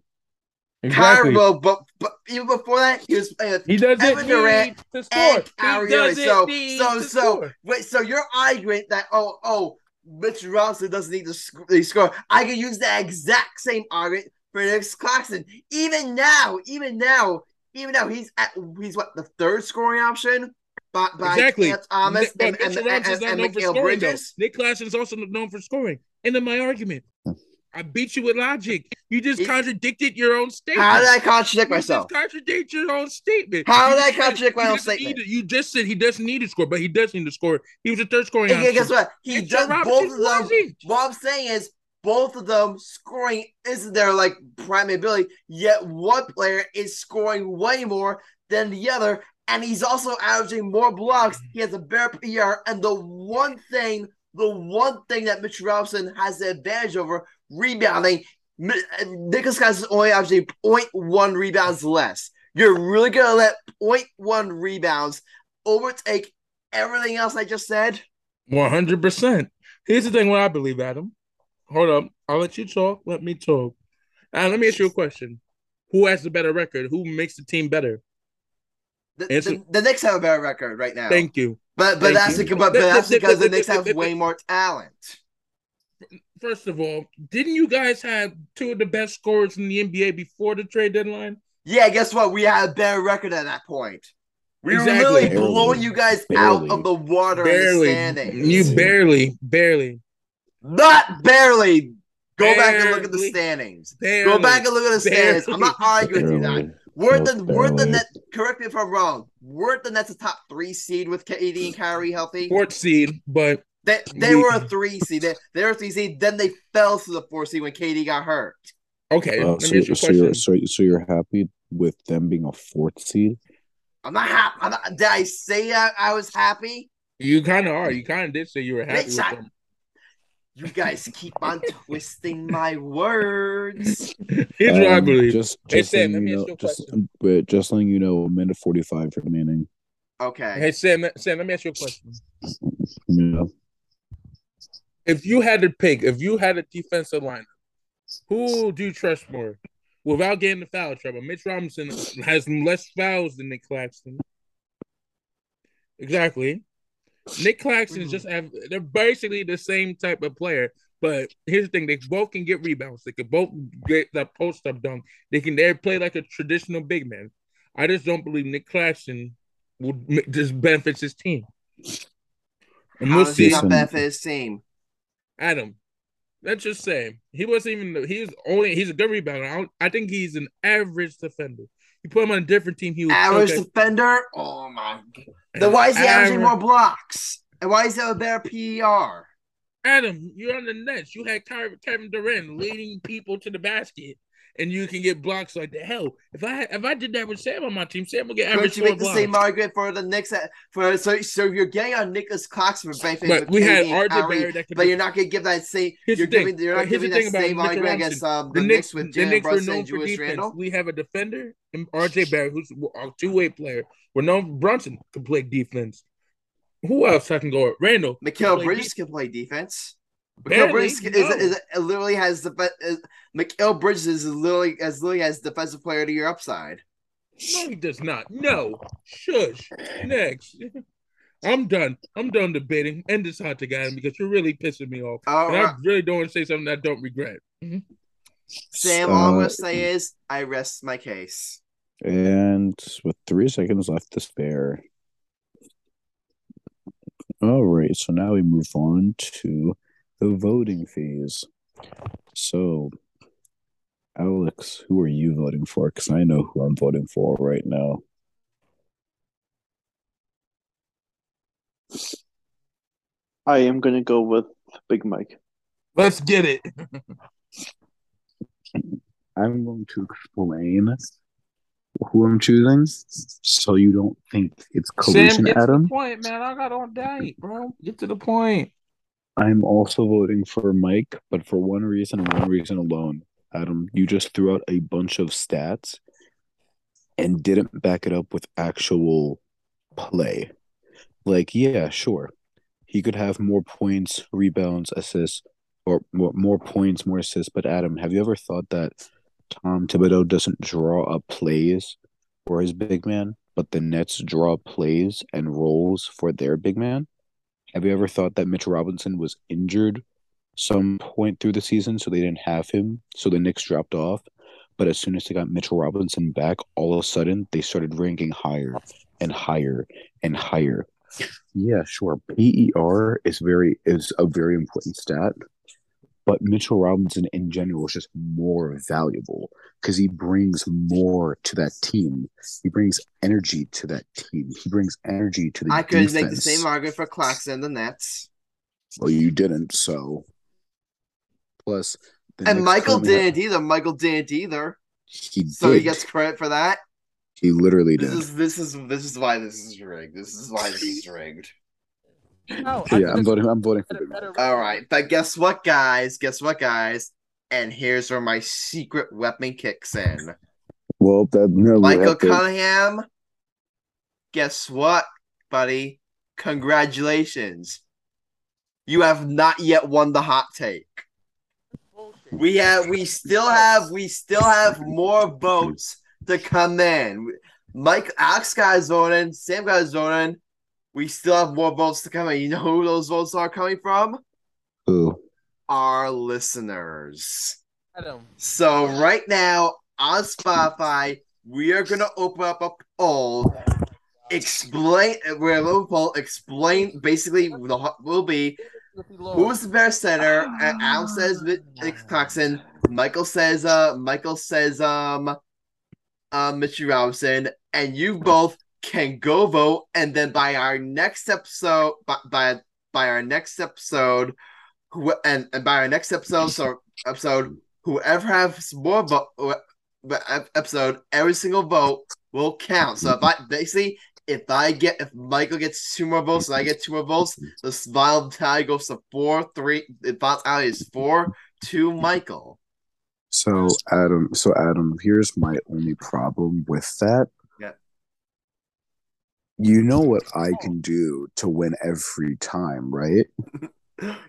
exactly. Kyrie, well, but but even before that, he was playing with He doesn't Kevin Durant to score. and Kyrie Irving. doesn't So need so to so score. wait, so you're arguing that oh oh Mitch Robinson doesn't need to sc- score. I can use that exact same argument for Nick Claxton. Even now, even now, even now, he's at he's what the third scoring option by, by Exactly. Cam Thomas Nick, but and, and, Mitchell and, Robinson's and, and known for though. Bridges. Nick Claxton is also known for scoring. And then my argument, hmm. I beat you with logic. You just contradicted your own statement. How did I contradict You myself? just contradict your own statement. How You did I just said contradict my he own doesn't statement? need to- you just said he doesn't need to score, but he does need to score. He was the third scoring And option. guess what? He Mitchell does Robinson both of them. wasn't. What I'm saying is both of them scoring isn't their like primary ability, yet one player is scoring way more than the other, and he's also averaging more blocks. He has a better PER, and the one thing, the one thing that Mitch Robinson has the advantage over rebounding, Nicholas Claxton is only averaging 0.1 rebounds less. You're really gonna let 0.1 rebounds overtake everything else I just said? One hundred percent. Here's the thing: what I believe, Adam. Hold up, I'll let you talk. Let me talk. Uh, let me ask you a question: Who has the better record? Who makes the team better? The, Answer- the, the Knicks have a better record right now. Thank you. but but thank that's you. because, but, but that's because the Knicks have way more talent. First of all, didn't you guys have two of the best scorers in the NBA before the trade deadline? Yeah, guess what? We had a better record at that point. We were really Barely. blowing you guys out of the water in the Barely. standings. You barely, barely, Not barely. Go back and look at the standings. barely. Go back and look at the standings. I'm not arguing with you that. We're No, the we're the net. Correct me if I'm wrong. We're the Nets a top three seed with KD and Kyrie healthy. fourth seed, but They they We- were a three seed. They, they were a three seed. Then they fell to the four seed when KD got hurt. okay. Uh, so, you so you're so, so you're happy with them being a fourth seed I'm not happy. I'm not, did I say I, I was happy? You kind of are. You kind of did say you were happy Bitch, with I- them. You guys keep on twisting my words. Here's what I Um, believe. Just, Hey, just Sam, letting let me you ask know, you a just, question. wait, just letting you know, a minute forty-five remaining. Okay. Hey Sam, Sam, let me ask you a question. You know, If you had to pick, if you had a defensive lineup, who do you trust more? Without getting the foul trouble, Mitch Robinson has less fouls than Nick Claxton. Exactly. Nick Claxton is just have they're basically the same type of player. But here's the thing: they both can get rebounds. They can both get that post up dunk. They can they play like a traditional big man. I just don't believe Nick Claxton would m- just benefits his team. And we'll see. not benefit his team? Adam, let's just say he wasn't even. He's only. He's a good rebounder. I, don't- I think he's an average defender. You put him on a different team, he would Average defender? Oh my god. Then why is he averaging more blocks? And why is he a better PER? Adam, you're on the Nets. You had Kevin Durant leading people to the basket, and you can get blocks like the hell. If I if I did that with Sam on my team, Sam would get average Could you make the blocks. same argument for the Knicks? At, for so so you're getting on Nicholas Claxton for but we had RJ that could. but you're not going to give that same. You're the thing. giving. You're not the giving that same argument against um, the the, Knicks, Knicks with the Jalen Knicks were Brunson known and Julius defense. Randle. We have a defender and RJ Barrett, who's a two-way player. We're known Brunson can play defense. Who else I can go? Randle. Mikal Bridges def- can play defense. Barely, Bridges is, no. is, is, literally has the be- is, Mikal Bridges is literally as literally has defensive player to your upside. No, he does not. No. Shush. Next. I'm done. I'm done debating. End this hot take, Adam, because you're really pissing me off. All and right. I really don't want to say something I don't regret. Sam, all I'm gonna say is I rest my case. and with three seconds left to spare. All right, so now we move on to the voting phase. So, Alex, who are you voting for? Because I know who I'm voting for right now. I am going to go with Big Mike. Let's get it. I'm going to explain who I'm choosing, so you don't think it's collusion, get to Adam. the point, man. I got on date, bro. Get to the point. I'm also voting for Mike, but for one reason and one reason alone. Adam, you just threw out a bunch of stats and didn't back it up with actual play. Like, yeah, sure. He could have more points, rebounds, assists, or more, more points, more assists. But Adam, have you ever thought that Tom Thibodeau doesn't draw up plays for his big man, but the Nets draw plays and roles for their big man? Have you ever thought that Mitchell Robinson was injured some point through the season, so they didn't have him, so the Knicks dropped off? But as soon as they got Mitchell Robinson back, all of a sudden they started ranking higher and higher and higher. Yeah, sure. PER is very is a very important stat, but Mitchell Robinson in general is just more valuable because he brings more to that team. He brings energy to that team. He brings energy to the I could defense. make the same argument for Claxton and the Nets. Well, you didn't, so. Plus, And Michael didn't either. Michael didn't either. He So did. he gets credit for that. He literally This did. is this is this is why this is rigged. This is why this is rigged. No, yeah, I'm voting. I'm voting for Big Mike. All right, but guess what, guys? Guess what, guys? And here's where my secret weapon kicks in. Well, that no, Michael have Cunningham. Guess what, buddy? Congratulations. You have not yet won the hot take. We have we still have we still have more votes to come in. Mike Alex guy's his vote in, Sam got his vote in. We still have more votes to come in. You know who those votes are coming from? Who? Our listeners. Adam. So right now on Spotify, we are gonna open up a poll. Explain we're gonna poll. Explain basically the will be who's the best center. And Al says Nick Claxton. Michael says uh Michael says um uh Mitchell Robinson, and you both can go vote. And then by our next episode, by by, by our next episode, who and, and by our next episode, so episode whoever has more vote, episode, every single vote will count. So if I basically if I get if Michael gets two more votes and I get two more votes, the final tally goes to four, three. The final tally is four, two, Michael. So Adam, so Adam, here's my only problem with that. Yeah. You know what I can do to win every time, right?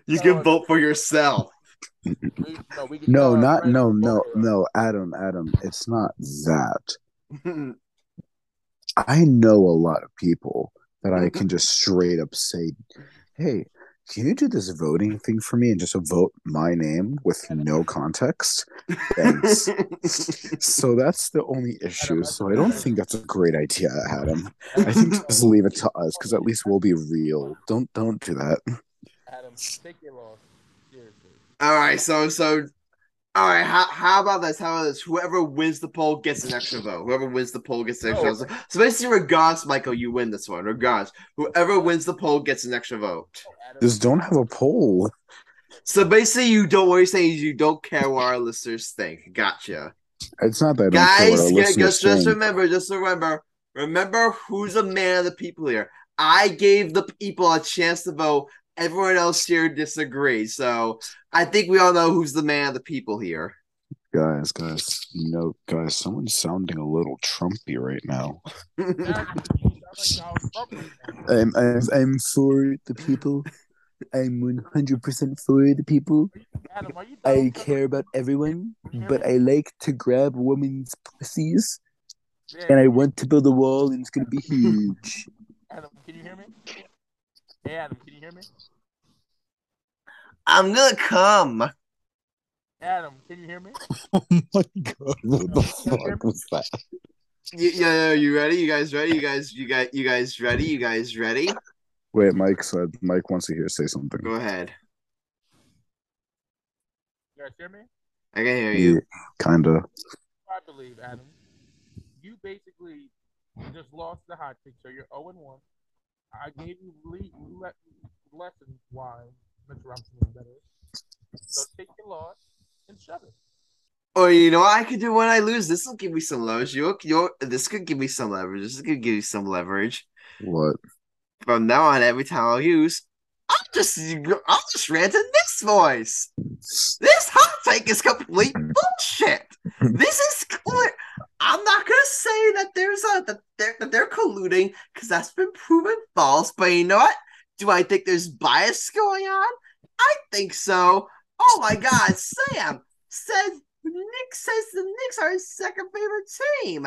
You can vote for yourself. We- no, we No, not no, no, vote for us. no, Adam, Adam. It's not that. I know a lot of people that I can just straight up say, "Hey, can you do this voting thing for me and just vote my name with no context?" Thanks. so that's the only issue. So I don't think that's a great idea, Adam. I think just leave it to us because at least we'll be real. Don't don't do that. Adam, take your loss. Seriously. All right, so so all right, how, how about this? How about this? Whoever wins the poll gets an extra vote. Whoever wins the poll gets an extra Oh. vote. So basically, regardless, Michael, you win this one. Regardless, whoever wins the poll gets an extra vote. Just don't have a poll. So basically, you don't. What you're saying is you don't care what our listeners think. Gotcha, It's not that I don't care guys. what our Just, just think. remember, just remember, remember who's a man of the people here. I gave the people a chance to vote. Everyone else here disagrees. So I think we all know who's the man of the people here. Guys, guys, you know, guys, someone's sounding a little Trumpy right now. Adam, you sound like Donald Trump right now. I'm, I'm, I'm for the people. I'm 100% for the people. Adam, I care about everyone, Can you hear but? I like to grab women's pussies, Yeah, and I want to build a wall, and it's gonna be huge. Adam, can you hear me? Hey, Adam, can you hear me? I'm gonna come. Adam, can you hear me? oh my god, what the you fuck was that? Y- Yeah, yeah, you ready? You guys ready? You guys, you guys, you guys ready? You guys ready? Wait, Mike said Mike wants to hear say something. Go ahead. You guys hear me? I can hear you. Yeah, kinda. I believe, Adam. You basically just lost the hot pick, so you're 0 and 1. I gave you le- le- lessons why Mr. Robinson is better. So take your loss and shut it. Or you know what I could do when I lose? This will give me some leverage. You, you, this could give me some leverage. This could give you some leverage. What? From now on, every time I'll use, I'll just, I'll just rant in this voice. This hot take is complete bullshit. This is clear. I'm not gonna say that there's a that they're that they're colluding because that's been proven false. But you know what? Do I think there's bias going on? I think so. Oh my God, Sam says Nick says the Knicks are his second favorite team.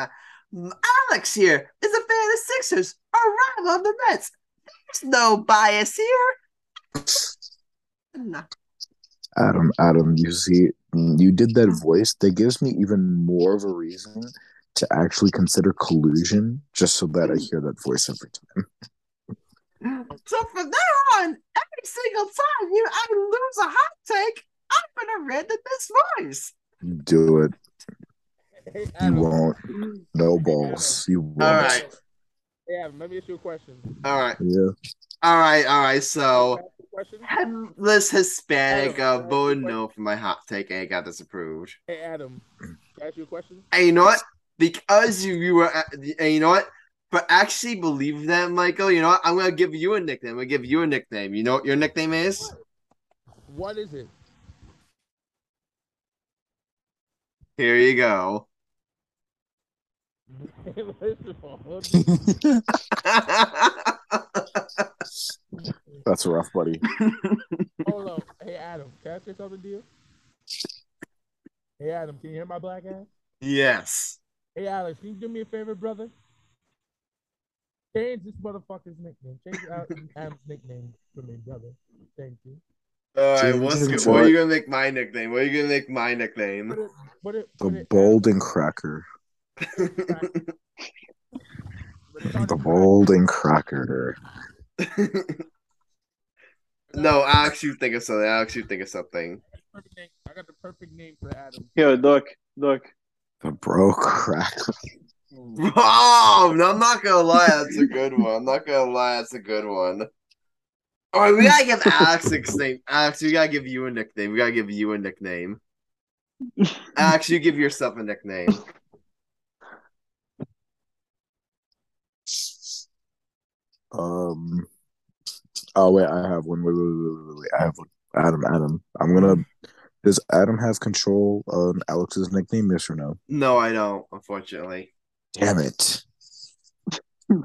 Alex here is a fan of the Sixers, a rival of the Nets. There's no bias here. No. Adam, Adam, you see, you did that voice. That gives me even more of a reason to actually consider collusion, just so that I hear that voice every time. So from now on, every single time you I lose a hot take, I'm gonna rent in this voice. Do it. Hey, You won't. No balls. You won't. All right, Hey, Adam, let me ask you a question. all right, Yeah. all right, all right. So Can I ask a question? headless Hispanic uh, Adam, voted no for my hot take and it got disapproved. Hey, Adam, can I ask you a question? Hey, you know what? Because you, you were, at- and you know what? But actually believe that, Michael. You know what? I'm gonna give you a nickname. I'm gonna give you a nickname. You know what your nickname is? What is it? Here you go. Listen, hold That's rough, buddy. hold on. Hey, Adam, can I say something to you? Hey, Adam, can you hear my black ass? yes. Hey, Alex, can you do me a favor, brother? Change this motherfucker's nickname. Change Al- Adam's nickname for me, brother. Thank you. All right. Change What's it good? What are you gonna make my nickname? What are you gonna make my Put nickname? it, put it, put The it. bold and cracker. Adam, put it on The track. bold and cracker. no, Alex, you think of something. Alex, you think of something. Perfect name. I got the perfect name for Adam. Yo, look, look. The bro cracker. Oh, no, I'm not gonna lie, that's a good one. I'm not gonna lie, that's a good one. All right, we gotta give Alex a nickname. Alex, we gotta give you a nickname. We gotta give you a nickname. Alex, you give yourself a nickname. Um. Oh wait, I have one. Wait, wait, wait, wait, wait. I have one. Adam, Adam. I'm gonna. Does Adam have control on Alex's nickname? Yes or no? No, I don't, unfortunately. Damn it. yeah,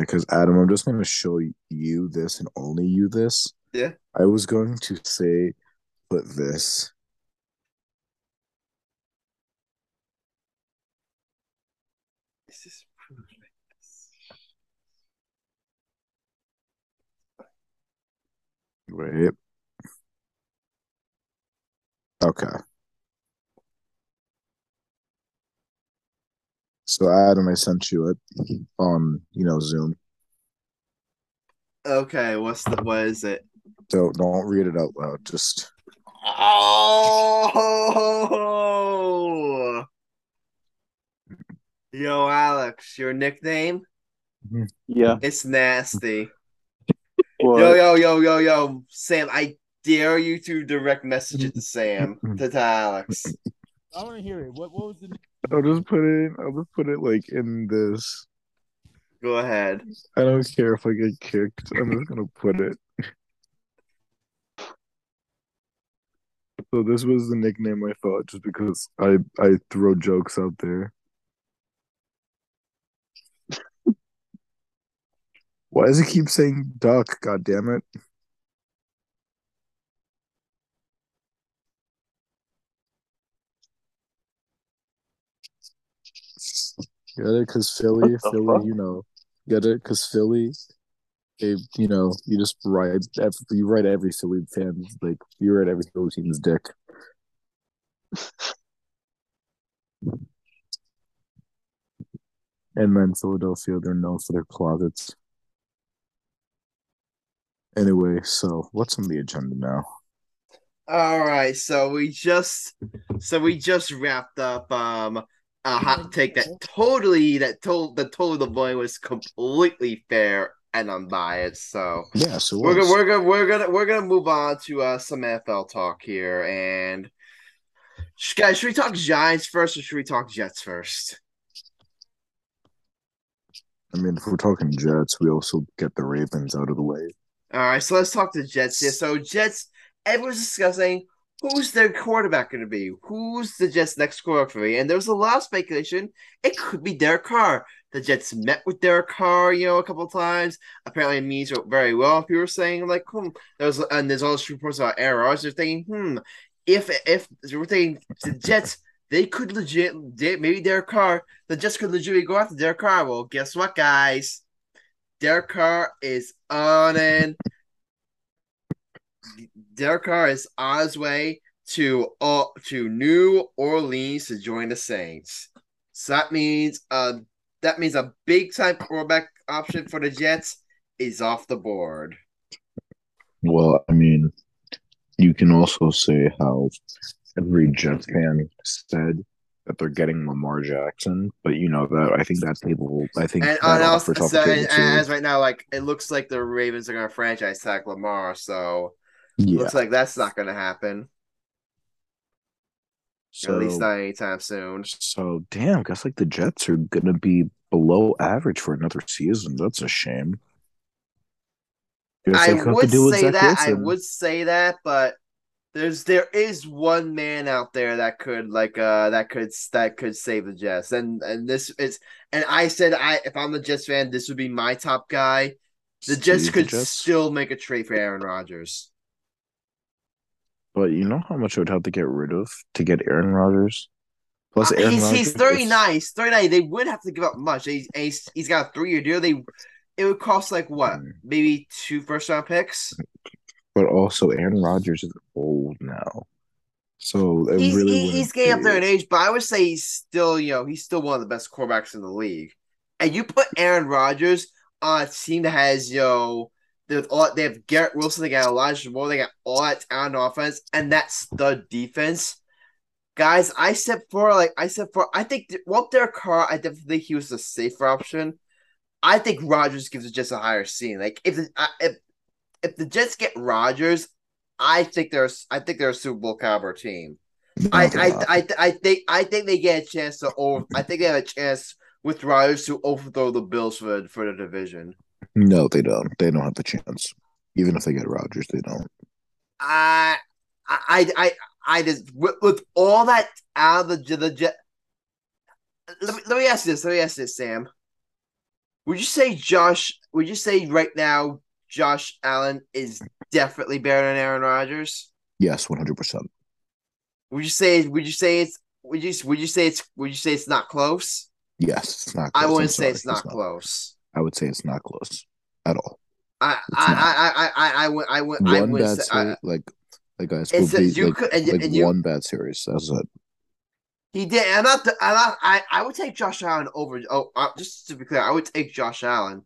because Adam, I'm just gonna show you this and only you this. Yeah. I was going to say, put this. This is Wait. Okay. So Adam, I sent you it on, you know, Zoom. Okay, what's the what is it? Don't don't read it out loud. Just Oh Yo, Alex, your nickname? Yeah. It's nasty. What? Yo, yo, yo, yo, yo, Sam, I dare you to direct message it to Sam, to, to Alex. I want to hear it. What what was the I'll just put it I'll just put it like in this. Go ahead. I don't care if I get kicked. I'm just gonna put it. So this was the nickname I thought just because I I throw jokes out there. Why does it keep saying duck? God damn it. Get it? Because Philly, Philly, fuck? you know, get it? Because Philly, they, you know, you just ride, every, you ride every Philly fan, like, you ride every Philly team's dick. And then Philadelphia, they're known for their closets. Anyway, so what's on the agenda now? All right, so we just so we just wrapped up um a hot take that totally that told that totally the boy was completely fair and unbiased. So Yeah, so we're gonna we're gonna we're gonna we're gonna move on to uh some NFL talk here and guys, should we talk Giants first or should we talk Jets first? I mean, if we're talking Jets, we also get the Ravens out of the way. All right, so let's talk to Jets here. So Jets, everyone's discussing who's their quarterback going to be. Who's the Jets' next quarterback for me? And there was a lot of speculation. It could be Derek Carr. The Jets met with Derek Carr, you know, a couple of times. Apparently, it means very well. People were saying like, hmm. There was, and there's all these reports about Aaron Rodgers. They're thinking, hmm, if if we're thinking the Jets, they could legit, maybe Derek Carr, the Jets could legitimately go after Derek Carr. Well, guess what, guys? Derek Carr is on and Derek Carr is on his way to uh, to New Orleans to join the Saints. So that means uh that means a big time quarterback option for the Jets is off the board. Well, I mean, you can also say how every Jets fan said that they're getting Lamar Jackson, but you know that I think that table, I think And, that also, so, and, and as right now, like it looks like the Ravens are gonna franchise tag Lamar, so yeah, looks like that's not gonna happen. so at least not anytime soon. so damn, guess like the Jets are gonna be below average for another season. That's a shame. I would to say that. I would say that, but there's there is one man out there that could like uh that could that could save the Jets, and and this is and I said I if I'm the Jets fan, this would be my top guy. The Jets Save could Jets. still make a trade for Aaron Rodgers. But you know how much it would have to get rid of to get Aaron Rodgers? Plus, Uh, Aaron he's Rodgers. he's 39. He's 39. They would have to give up much. He's he's, he's got a three year deal. They it would cost like what Hmm. maybe two first round picks. But also, Aaron Rodgers is old now, so it he's really he's getting up there in age, but I would say he's still, you know, he's still one of the best quarterbacks in the league. And you put Aaron Rodgers on a team that has, you know, they all they have Garrett Wilson, they got Elijah Moore, they got all that talent on offense, and that stud defense. Guys, I said for like I said for I think well Derek Carr, I definitely think he was the safer option. I think Rodgers gives it just a higher scene. Like if the if if the Jets get Rodgers, I think they're I think they're a Super Bowl caliber team. I I. I I think I think they get a chance to over. I think they have a chance with Rodgers to overthrow the Bills for for the division. No, they don't. They don't have the chance. Even if they get Rodgers, they don't. I I I I just with, with all that out of the the jet. Let me let me ask this. Let me ask this, Sam. Would you say Josh? Would you say right now Josh Allen is definitely better than Aaron Rodgers? Yes, one hundred percent. Would you say? Would you say it's? Would you? Would you say it's? Would you say it's not close? Yes, it's not. I wouldn't say it's not close. I would say it's not close at all. I I. I I I I would I would I one would bad say series, I, like like guys, It's be, you like, could- and like and you- one bad series. That's it. he did. I'm not. the- I'm not. I I would take Josh Allen over. Oh, uh, just to be clear, I would take Josh Allen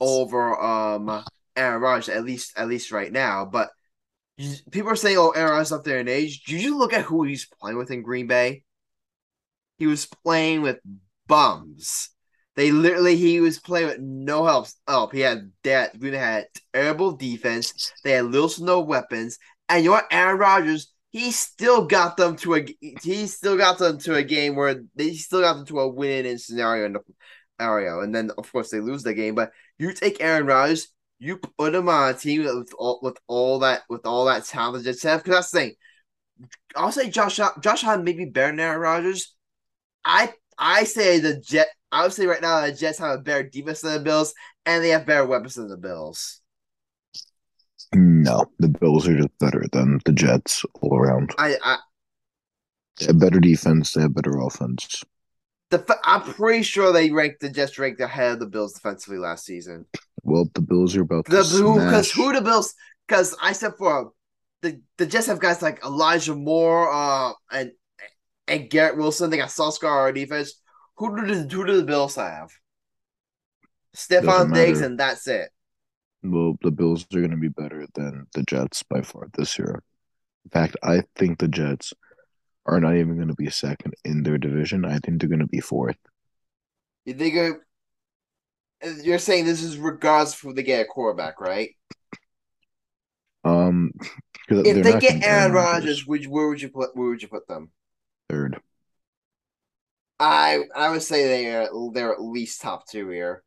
over um Aaron Rodgers at least at least right now. But you- people are saying, "Oh, Aaron Rodgers up there in age." Did you look at who he's playing with in Green Bay? He was playing with bums. They literally he was playing with no help. Oh, he had that. Green had terrible defense. They had little to no weapons. And you know what? Aaron Rodgers, he still got them to a he still got them to a game where they still got them to a win-in scenario in the area. And then of course they lose the game. But you take Aaron Rodgers, you put him on a team with all with all that with all that talent have. Because that's the thing. I'll say Josh Josh Allen may be better than Aaron Rodgers. I I say the Jet. I would say right now the Jets have a better defense than the Bills, and they have better weapons than the Bills. No, the Bills are just better than the Jets all around. I, I They have better defense. They have better offense. the I'm pretty sure they ranked the Jets ranked ahead of the Bills defensively last season. Well, the Bills are about The because who the Bills because I said for the the Jets have guys like Elijah Moore, uh, and and Garrett Wilson. They got Scar on defense. Who do the who do the Bills have? Stefon Doesn't Diggs, and that's it. Well, the Bills are going to be better than the Jets by far this year. In fact, I think the Jets are not even going to be second in their division. I think they're going to be fourth. You think you're saying this is regardless of they get a quarterback, right? Um, If they get Aaron Rodgers would where would you put where would you put them? Third. I I would say they are they're at least top two here.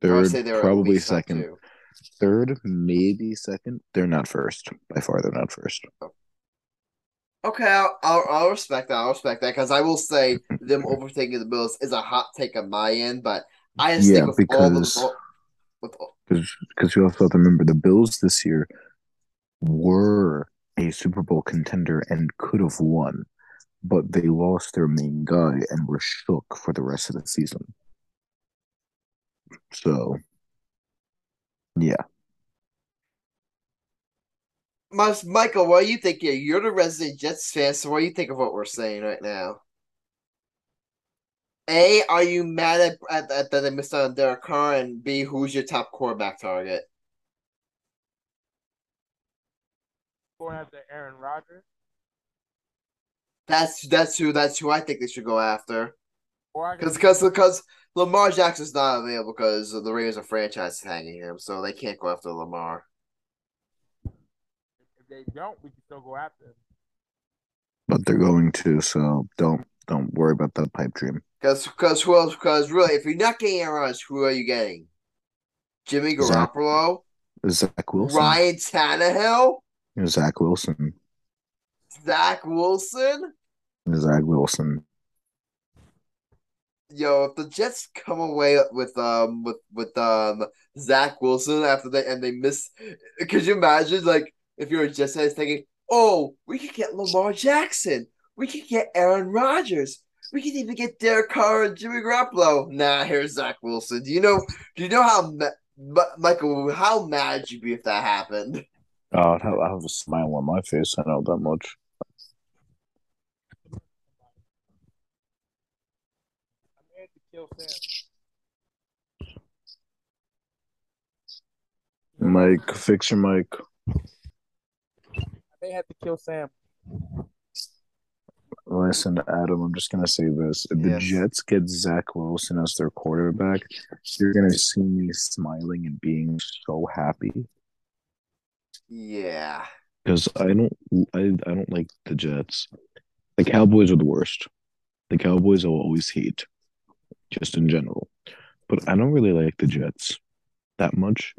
Third, say they're at probably second. Third, maybe second. They're not first. By far, they're not first. Okay, I'll, I'll, I'll respect that. I'll respect that because I will say them overtaking the Bills is a hot take on my end, but I just Yeah, think with all the because- Because you also have to remember the Bills this year were a Super Bowl contender and could have won, but they lost their main guy and were shook for the rest of the season. So, yeah. Mas- Michael, what do you think here? You're the resident Jets fan, so what do you think of what we're saying right now? A, are you mad at, at, at that they missed out on Derek Carr? And B, who's your top quarterback target? Going after Aaron Rodgers. That's that's who that's who I think they should go after. Because because because Lamar Jackson's not available because the Raiders are franchise hanging him, so they can't go after Lamar. if they don't, we can still go after him. But they're going to, so don't don't worry about that pipe dream. Because because who else? Because really, if you're not getting Aaron Rodgers, who are you getting? Jimmy Zach Garoppolo, Zach Wilson. Ryan Tannehill, Zach Wilson. Zach Wilson. Zach Wilson. Yo, if the Jets come away with um with with um Zach Wilson after they and they miss, could you imagine like if you're a Jets fan thinking, oh, we could get Lamar Jackson, we could get Aaron Rodgers, we could even get Derek Carr and Jimmy Garoppolo. Nah, here's Zach Wilson. Do you know? Do you know how ma- Michael? How mad you'd be if that happened? Oh, I'd have, I have a smile on my face. I know that much. May have to kill Sam. Mike, fix your mic. They may have to kill Sam. Listen, Adam, I'm just gonna say this: if the Jets get Zach Wilson as their quarterback, you're gonna see me smiling and being so happy. Yeah. because I don't I, I don't like the Jets. The Cowboys are the worst. The Cowboys I will always hate, just in general. But I don't really like the Jets that much.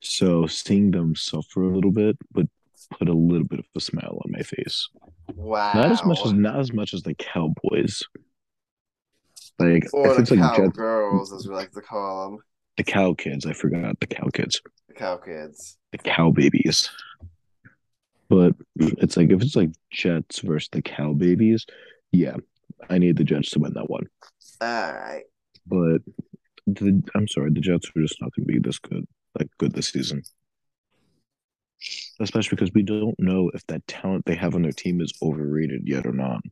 So seeing them suffer a little bit would put a little bit of a smile on my face. Wow. Not as much as not as much as the Cowboys. Like or the it's like Jets, cowgirls, as we like to call them, the cow kids, I forgot the cow kids. the cow kids. the cow babies. But it's like if it's like Jets versus the cow babies, yeah, I need the Jets to win that one. All right. But the I'm sorry, the Jets are just not going to be this good, like good this season. Especially because we don't know if that talent they have on their team is overrated yet or not.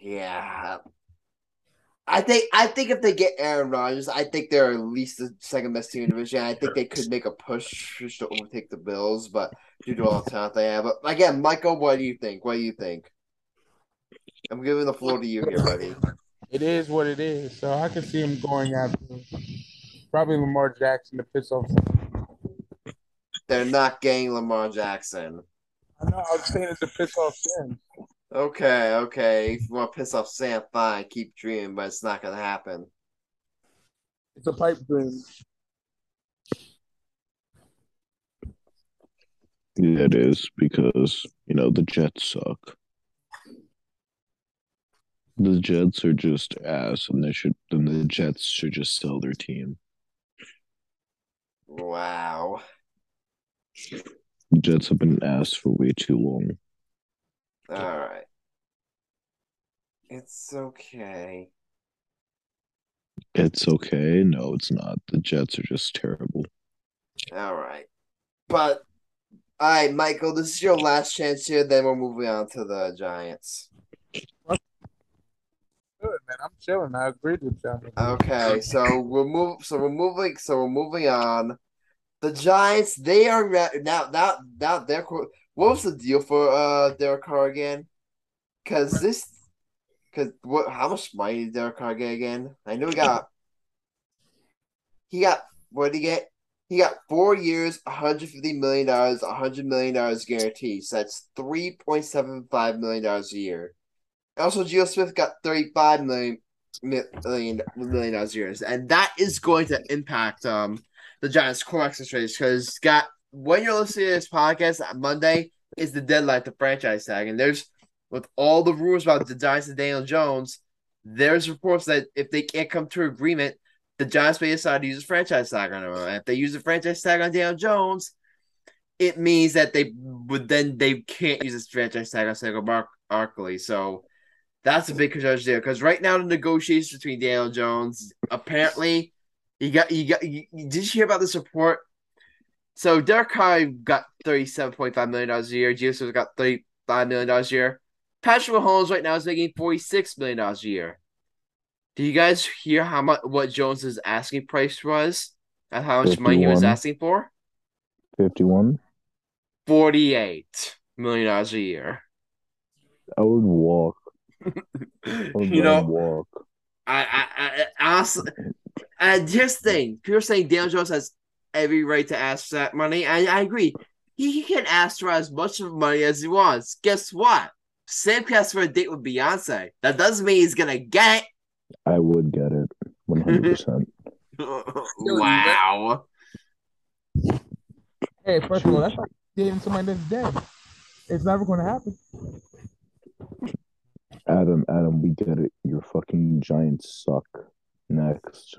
Yeah. I think I think if they get Aaron Rodgers, I think they're at least the second best team in the division. I think they could make a push to overtake the Bills, but due to all the talent they have. But again, Michael, what do you think? What do you think? I'm giving the floor to you here, buddy. It is what it is. So I can see him going after probably Lamar Jackson to piss off. They're not getting Lamar Jackson. I know. I was saying it to piss off Sam. Okay, okay. If you want to piss off Sam, fine. Keep dreaming, but it's not gonna happen. It's a pipe dream. Yeah, it is because you know the Jets suck. The Jets are just ass, and they should. Then the Jets should just sell their team. Wow. The Jets have been ass for way too long. All right. It's okay. It's okay. No, it's not. The Jets are just terrible. All right. But all right, Michael, this is your last chance here. Then we're moving on to the Giants. Man. I'm chilling. I agreed with you. Okay, so we're move. So we're moving. So we're moving on. The Giants. They are re- now. Now. Now. They're. What was the deal for uh Derek Carr again? Because this. Because what? How much money did Derek Carr get again? I know he got. He got. What did he get? He got four years, $150 million, $100 million guaranteed. So that's $3.75 million a year. Also, Geno Smith got $35 million, million, million dollars a year. And that is going to impact um the Giants' quarterback situation because, got when you're listening to this podcast on Monday is the deadline to franchise tag. And there's, with all the rumors about the Giants and Daniel Jones, there's reports that if they can't come to agreement, the Giants may decide to use a franchise tag on him. And if they use a franchise tag on Daniel Jones, it means that they would then they can't use this franchise tag on Bar- Barkley. So that's a big concern there because right now the negotiations between Daniel Jones apparently you got you got you, did you hear about this report? So Derek Carr got thirty seven point five million dollars a year. Gio got thirty five million dollars a year. Patrick Mahomes right now is making forty six million dollars a year. Do you guys hear how much what Jones's asking price was? And how much money he was asking for? 51? Forty-eight million dollars a year. I would walk. I would You know, walk. I, I, I I honestly, and here's the thing: people are saying Daniel Jones has every right to ask for that money, and I agree. He, he can ask for as much of money as he wants. Guess what? Sam can ask for a date with Beyonce. That doesn't mean he's gonna get it. I would get it. 100%. wow. Hey, first of all, that's like dating somebody that's dead. It's never going to happen. Adam, Adam, we get it. Your fucking Giants suck. Next.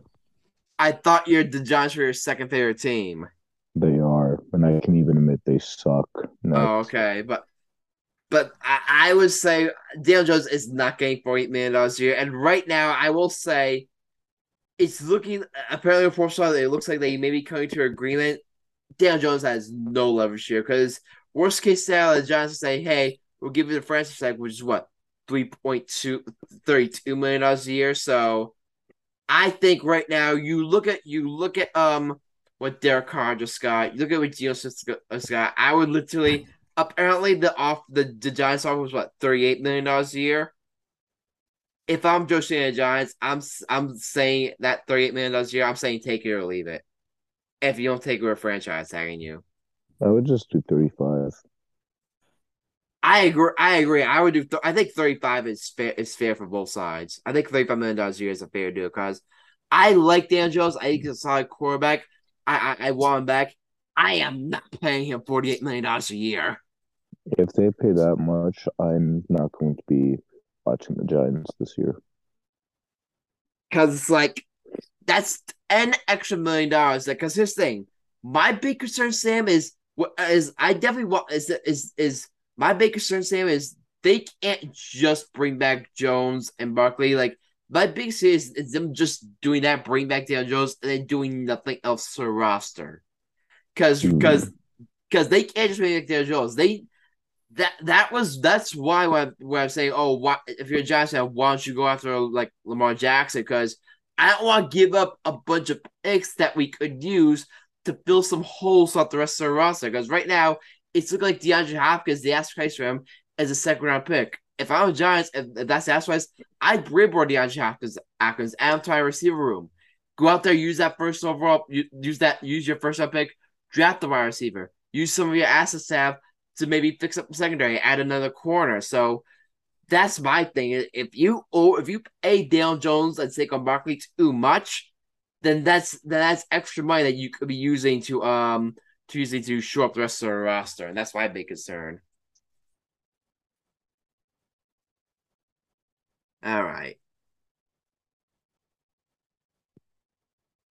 I thought you're the Giants were your second favorite team. They are. And I can even admit they suck. Oh, Next. Oh, okay, but but I, I would say Daniel Jones is not getting forty million dollars a year, and right now I will say it's looking apparently reports are it looks like they may be coming to an agreement. Daniel Jones has no leverage here because worst case scenario, the Giants say, "Hey, we'll give you the franchise tag, which is what 3.2 32 million dollars a year." So I think right now you look at you look at um what Derek Carr just got. You look at what Smith just got. I would literally apparently the off the, the Giants offer was what thirty eight million dollars a year. If I'm Joe Schoen Giants, I'm I'm saying that thirty eight million dollars a year. I'm saying take it or leave it. if you don't take away a franchise tagging you. I would just do 35. I agree. I agree. I would do. Th- I think thirty five is fair. Is fair for both sides. I think thirty five million dollars a year is a fair deal because I like Dan Jones. I think he's a solid quarterback. I, I I want him back. I am not paying him forty eight million dollars a year. If they pay that much, I'm not going to be watching the Giants this year. Because it's like that's an extra million dollars. Because here's the thing, my big concern, Sam, is is I definitely want is is is my big concern, Sam, is they can't just bring back Jones and Barkley. Like my big concern is, is them just doing that, bring back Dan Jones, and then doing nothing else to the roster. Because because Mm. because they can't just bring back Dan Jones. They that that was that's why when, when I'm saying, oh, why, if you're a Giants fan, why don't you go after like Lamar Jackson? Because I don't want to give up a bunch of picks that we could use to fill some holes throughout the rest of the roster. Because right now, it's looking like DeAndre Hopkins, the ask price for him, as a second round pick. If I'm a Giants, if, that's the ask I'd bring more DeAndre Hopkins, Hopkins out to my receiver room. Go out there, use that first overall, use that, use your first round pick, draft the wide receiver, use some of your assets to have to maybe fix up the secondary, add another corner. So that's my thing. If you or if you pay Dale Jones and Saquon Barkley too much, then that's then that's extra money that you could be using to um using to shore up the rest of the roster, and that's my big concern. All right.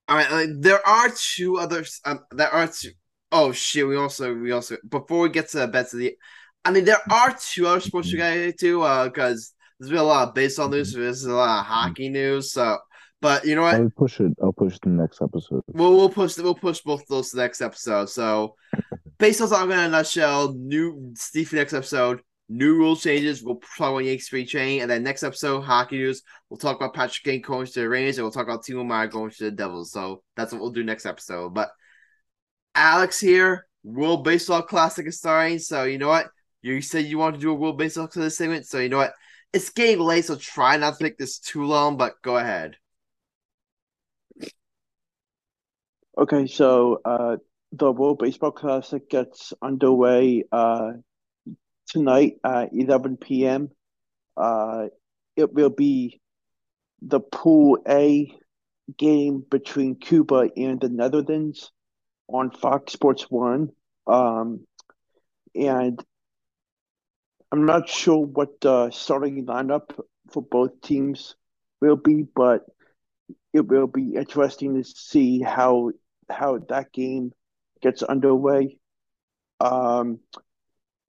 All right, uh, there are two others. Um, there are two oh shit, we also we also before we get to the bets of the, I mean there are two other sports we get to uh because there's been a lot of baseball news, there's a lot of hockey news. So, but you know what? I'll push it. I'll push the next episode. We'll we'll push we'll push both those to the next episode. So, baseball's all in a nutshell. New Steve next episode. New rule changes. We'll talk about Yankees free train, and then next episode, hockey news. We'll talk about Patrick Kane going to the Rangers, and we'll talk about Timo Meier going to the Devils. So that's what we'll do next episode. But Alex here, World Baseball Classic is starting. So you know what? You said you wanted to do a World Baseball Classic segment. So you know what? It's getting late, so try not to make this too long. But go ahead. Okay, so uh, the World Baseball Classic gets underway uh, tonight at 11 p.m. Uh, it will be the Pool A game between Cuba and the Netherlands on Fox Sports One. Um, and I'm not sure what the starting lineup for both teams will be, but it will be interesting to see how how that game gets underway. Um,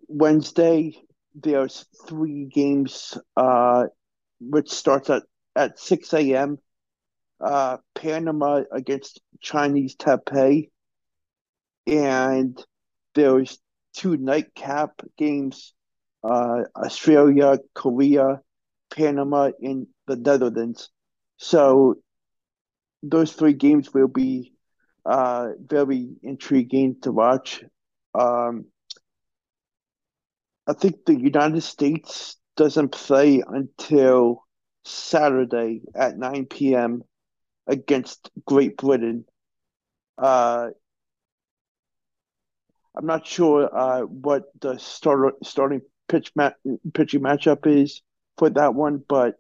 Wednesday, there's three games, uh, which starts at, at 6 a.m. Uh, Panama against Chinese Taipei. And there's two nightcap games, uh, Australia, Korea, Panama, and the Netherlands. So those three games will be uh, very intriguing to watch. Um, I think the United States doesn't play until Saturday at 9 p.m. against Great Britain. Uh, I'm not sure uh, what the starter, starting pitch ma- pitching matchup is for that one, but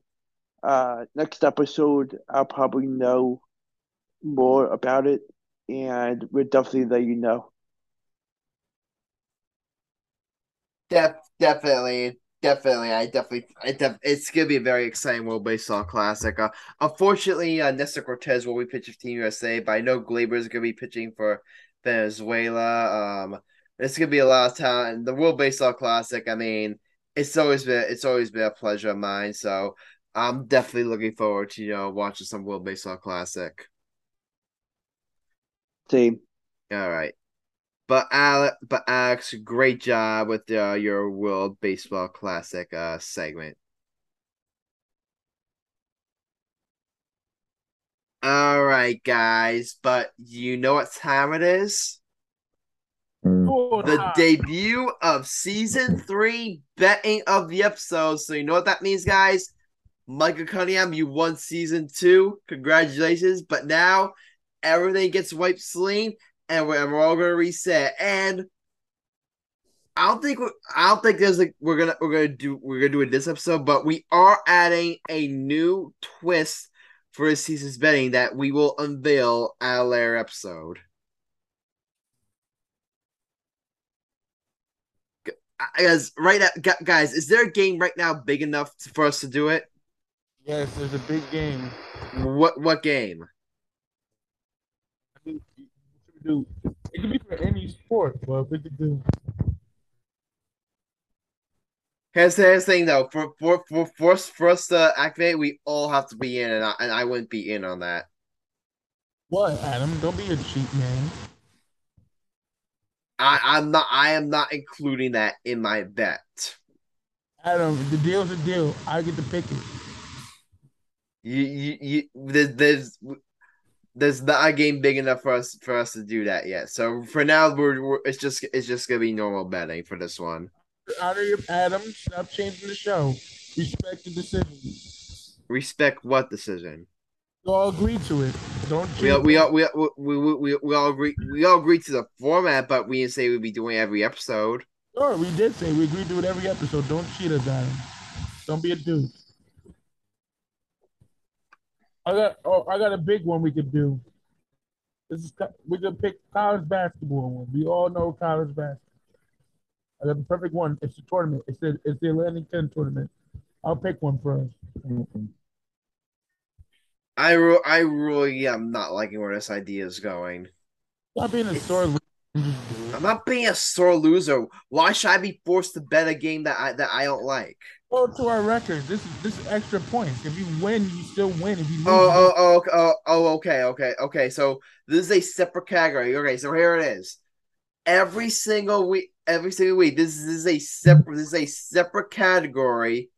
uh, next episode I'll probably know more about it, and we'll definitely let you know. Def, definitely, definitely. I definitely, I def, it's gonna be a very exciting World Baseball Classic. Uh, unfortunately, uh, Nestor Cortes will be pitching for Team USA, but I know Gleyber is gonna be pitching for Venezuela. Um, it's gonna be a lot of talent. The World Baseball Classic. I mean, it's always been, it's always been a pleasure of mine. So I'm definitely looking forward to you know watching some World Baseball Classic. Same. All right. But Alex, but Alex, great job with uh, your World Baseball Classic uh, segment. All right, guys, but you know what time it is? Mm. Oh, The nah. debut of season three betting of the episode. So you know what that means, guys? Michael Cunningham, you won season two. Congratulations. But now everything gets wiped clean and we're, and we're all gonna reset. And I don't think we're, I don't think there's like we're gonna we're gonna do we're gonna do it this episode, but we are adding a new twist for this season's betting that we will unveil at a later episode. Guys, right now, guys, is there a game right now big enough for us to do it? Yes, there's a big game. What what game? Do it could be for any sport, but we could do. Here's, the thing though, for for for for us, for us to activate, we all have to be in, and I, and I wouldn't be in on that. What, Adam? Don't be a cheap man. I I'm not. I am not including that in my bet. Adam, the deal's a deal. I get to pick it. You you you. There's there's there's not a game big enough for us for us to do that yet. So for now, we're, we're it's just it's just gonna be normal betting for this one. Honor your Adam. Stop changing the show. Respect the decision. Respect what decision? We all agree to it. Don't we all, we, all, we, all, we, we, we, we all agree we all agree to the format, but we didn't say we'd be doing every episode. Sure, we did say we agreed to it every episode. Don't cheat us, Adam. Don't be a dude. I got oh, I got a big one we could do. This is we could pick college basketball one. We all know college basketball. I got the perfect one. It's the tournament. It's the it's the Atlantic 10 tournament. I'll pick one for us. Mm-hmm. I re- I really am not liking where this idea is going. Not being a sore I'm not being a sore loser. Why should I be forced to bet a game that I that I don't like? Go to our records. This is this is extra points. If you win, you still win. If you lose, oh, oh, oh, oh, oh, okay, okay, okay. So this is a separate category. Okay, so here it is. Every single week, every single week, this is, this is a separate. This is a separate category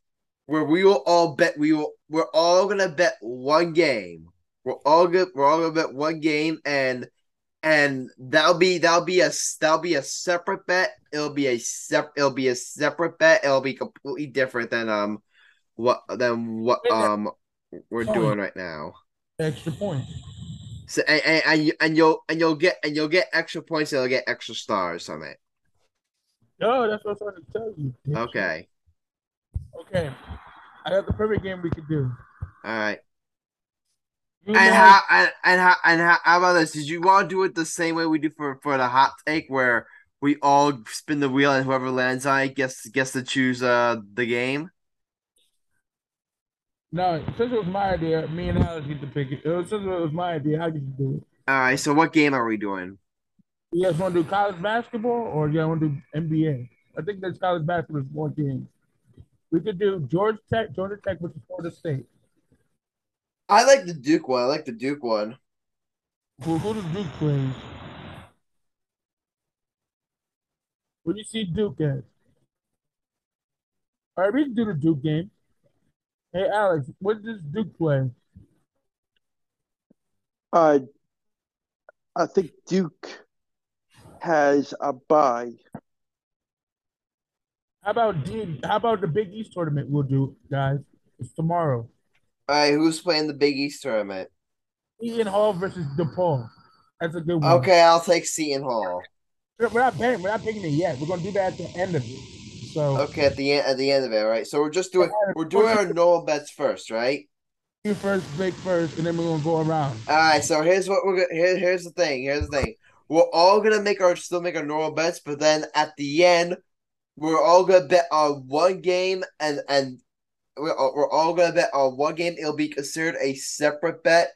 where we will all bet. We will. We're all gonna bet one game. We're all good. We're all gonna bet one game, and and that'll be that'll be a that'll be a separate bet. It'll be a sep it'll be a separate bet. It'll be completely different than um what than what um we're doing right now. Extra points. So and, and, and, and you'll and you'll get and you'll get extra points and you'll get extra stars on it. No, that's what I'm trying to tell you. Okay. Okay. I got the perfect game we could do. All right. And how and, and how and how, how about this? Did you want to do it the same way we do for for the hot take, where we all spin the wheel and whoever lands on it gets gets to choose uh the game? No, since it was my idea, me and Alex get to pick it. it was, since it was my idea, I get to do it. All right. So what game are we doing? You guys want to do college basketball or you guys want to do NBA? I think there's college basketball is more games. We could do Georgia Tech, Georgia Tech versus Florida State. I like the Duke one. I like the Duke one. Who, who does Duke play? Where do you see Duke at? All right, we can do the Duke game. Hey, Alex, what does Duke play? Uh, I think Duke has a bye. How about D, how about the Big East tournament we'll do, guys? It's tomorrow. All right, who's playing the Big East tournament? Seton Hall versus DePaul. That's a good one. Okay, I'll take Seton Hall. We're not paying. We're not picking it yet. We're gonna do that at the end of it. So okay, at the end at the end of it, right? So we're just doing we're doing our normal bets first, right? You first, big first, and then we're gonna go around. All right. So here's what we're gonna. Here, here's the thing. Here's the thing. We're all gonna make our still make our normal bets, but then at the end, we're all gonna bet on one game, and and we're, we're all gonna bet on one game. It'll be considered a separate bet.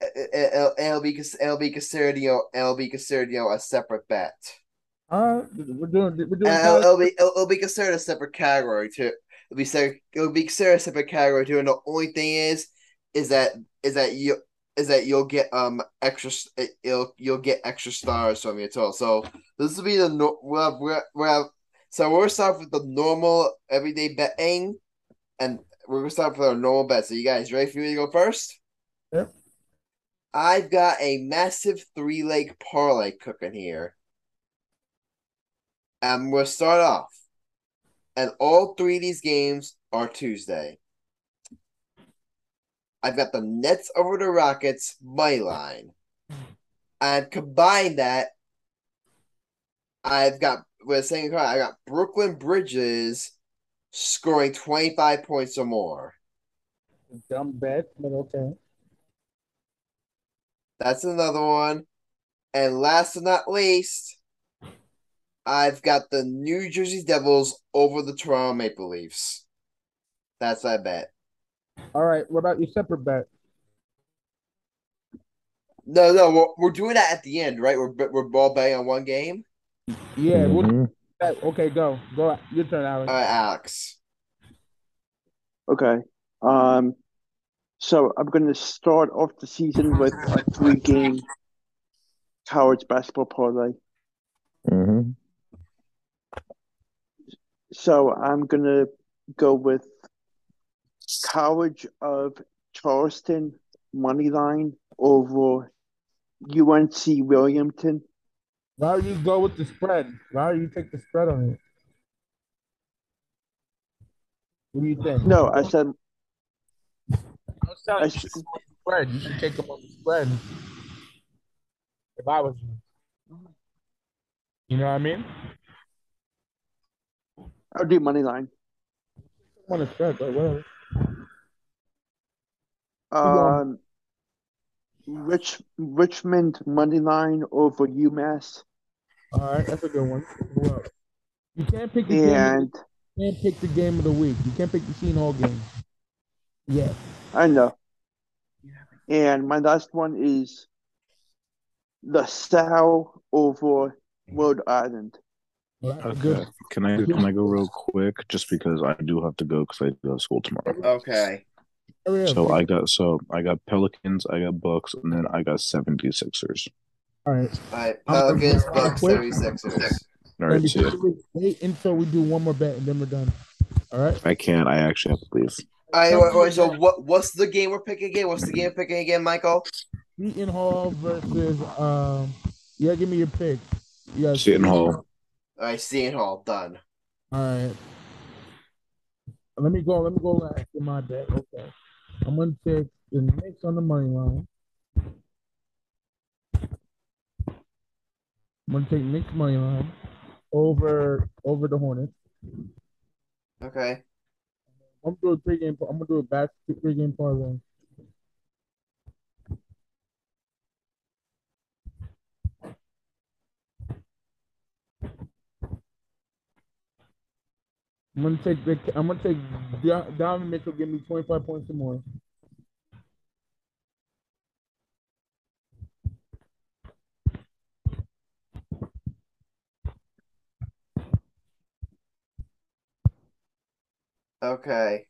It'll, it'll be it'll be considered you know it'll be considered you know a separate bet. Uh, we're doing we're doing. It'll, it'll, be it'll, it'll, be considered a separate category too. It'll be it'll be considered a separate category too. And the only thing is, is that is that you is that you'll get um extra you'll you'll get extra stars from it too. So this will be the we'll we'll, we'll so we're start with the normal everyday betting and we're gonna start with our normal bet. So you guys ready for me to go first? Yep. I've got a massive three leg parlay cooking here. And we'll start off. And all three of these games are Tuesday. I've got the Nets over the Rockets my line. And combine that I've got second card. I got Brooklyn Bridges scoring twenty five points or more. Dumb bet, but okay. That's another one. And last but not least, I've got the New Jersey Devils over the Toronto Maple Leafs. That's my bet. All right. What about your separate bet? No, no, we're, we're doing that at the end, right? We're we're ball betting on one game. Yeah. we'll- Mhm. Okay, go. Go. Your turn, Alex. All right, Alex. Okay. Um, so I'm going to start off the season with a three-game college basketball parlay. Mhm. So I'm going to go with College of Charleston money line over UNC Wilmington. Why don't you go with the spread? Why don't you take the spread on it? What do you think? No, I said I was telling I you, you should go with the spread. You should take them on the spread. If I was you. You know what I mean? I'll do money line. I'm on the spread, but whatever. Um, Rich Richmond money line over UMass, All right, that's a good one. Well, you can't pick the game. and You can't pick the game of the week. You can't pick the Seton Hall game. Yeah. I know. And my last one is the Sal over Rhode Island. Well, that's a Okay. Can I can I go real quick? Just because I do have to go because I go to school tomorrow. Okay. Hurry up. So I got so I got Pelicans, I got Bucks, and then I got 76ers. All right. All right. Pelicans, Bucks, quick. 76ers. All And see we wait until we do one more bet and then we're done. All right. I can't. I actually have to leave. All right, wait, wait, so what? What's the game we're picking again? What's the game we're picking again, Michael? Seton Hall versus um. Yeah, give me your pick. Yeah. Seton Hall. All right, Seton Hall done. All right. Let me go. Let me go last in my bet. Okay. I'm gonna take the Knicks on the money line. I'm gonna take Knicks money line over over the Hornets. Okay. I'm gonna do a three game. I'm gonna do a back three game parlay. I'm gonna take the. I'm gonna take Don- Donovan Mitchell. Give me 25 points or more. Okay.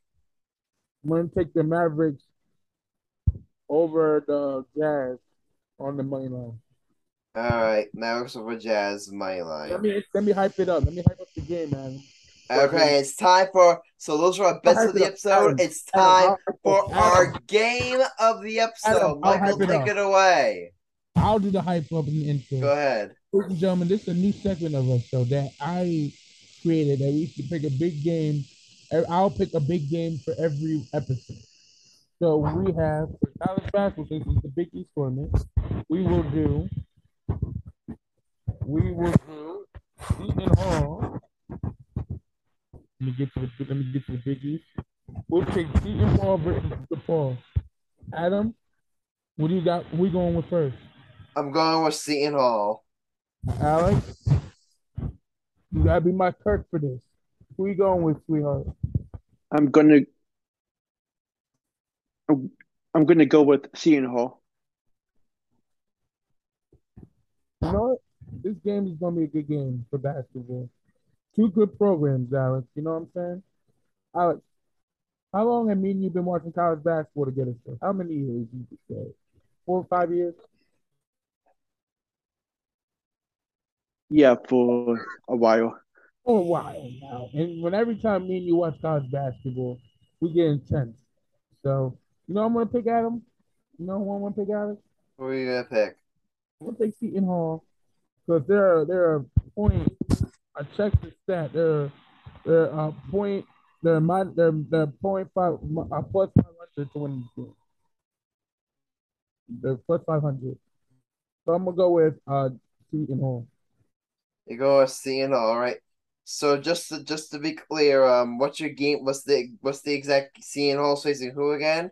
I'm gonna take the Mavericks over the Jazz on the money line. All right. Mavericks over Jazz money line. Let me let me hype it up. Let me hype up the game, man. Okay, it's time for. So those are our bets of the episode. It's time for our game of the episode. Michael, it take up. it away. I'll do the hype up in the intro. Go ahead. Ladies and gentlemen, this is a new segment of our show that I created that we should pick a big game. I'll pick a big game for every episode. So we have for college basketball, since it's the Big East tournament, we will do we will do Seton Hall. Let me get to the let me get to the Big We'll take Seton Hall versus DePaul. Adam, what do you got? Who we going with first? I'm going with Seton Hall. Alex, you gotta be my Kirk for this. Who you going with, sweetheart? I'm gonna I'm gonna go with Seton Hall. You know what? This game is gonna be a good game for basketball. Two good programs, Alex. You know what I'm saying? Alex, how long have me and you been watching college basketball together for? How many years you could say? Four or five years? Yeah, for a while. For a while now. And when every time me and you watch college basketball, we get intense. So, you know I'm gonna pick Adam? You know who I'm gonna pick Alex? Who are you gonna pick? I'm gonna take Seton Hall because they're they're a point. I checked the stat. They're they're a point. They're my they're they're point five uh, plus five hundred to win this game. They're plus five hundred. So I'm gonna go with uh Seton Hall. You go with Seton Hall, all right. So just to just to be clear, um, what's your game? What's the what's the exact Seton Hall facing who again?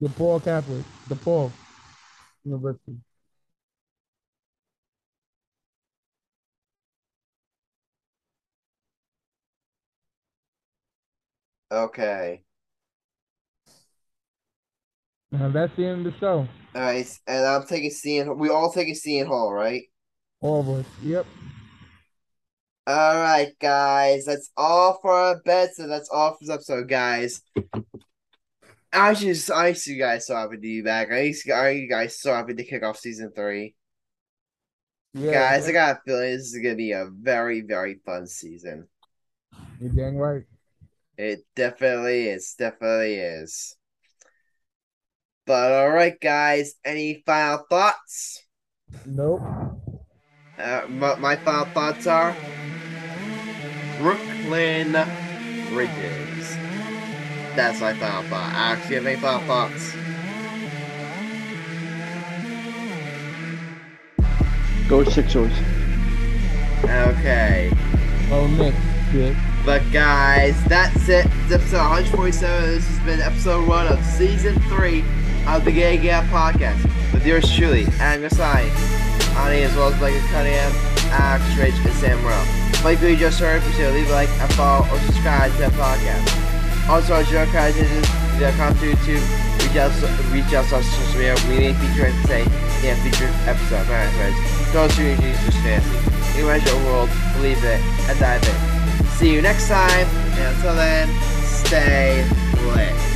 The DePaul Catholic, DePaul University. Okay. And that's the end of the show. All right, and I'm taking Seton. We all taking Seton Hall, right? All of us. Yep. All right, guys. That's all for our bets, and that's all for this episode, guys. I just, I see you guys so happy to be back. I used, are you guys so happy to kick off season three? Yeah, guys, I got a feeling this is gonna be a very, very fun season. You're dang right. It definitely is. Definitely is. But all right, guys. Any final thoughts? Nope. Uh, my, my final thoughts are Brooklyn Bridges. That's my final thought. Alex, do you have any final thoughts? Go Sixers. Okay. Oh, Nick. Good. But guys, that's it. It's episode 147. This has been episode one of season three of the Gay Gap Podcast with yours truly, Adam Gasai, Ani, as well as Blake Cunningham, Alex Reich, and Sam Morell. Like we just heard, be sure to leave a like, a follow, or subscribe to the podcast. Also, as your content come to YouTube, reach out, reach out to us social media. We may feature it today in a future episode. Alright, friends. Don't shoot just fancy. Imagine a world, believe it, and dive in. See you next time, and until then, stay lit.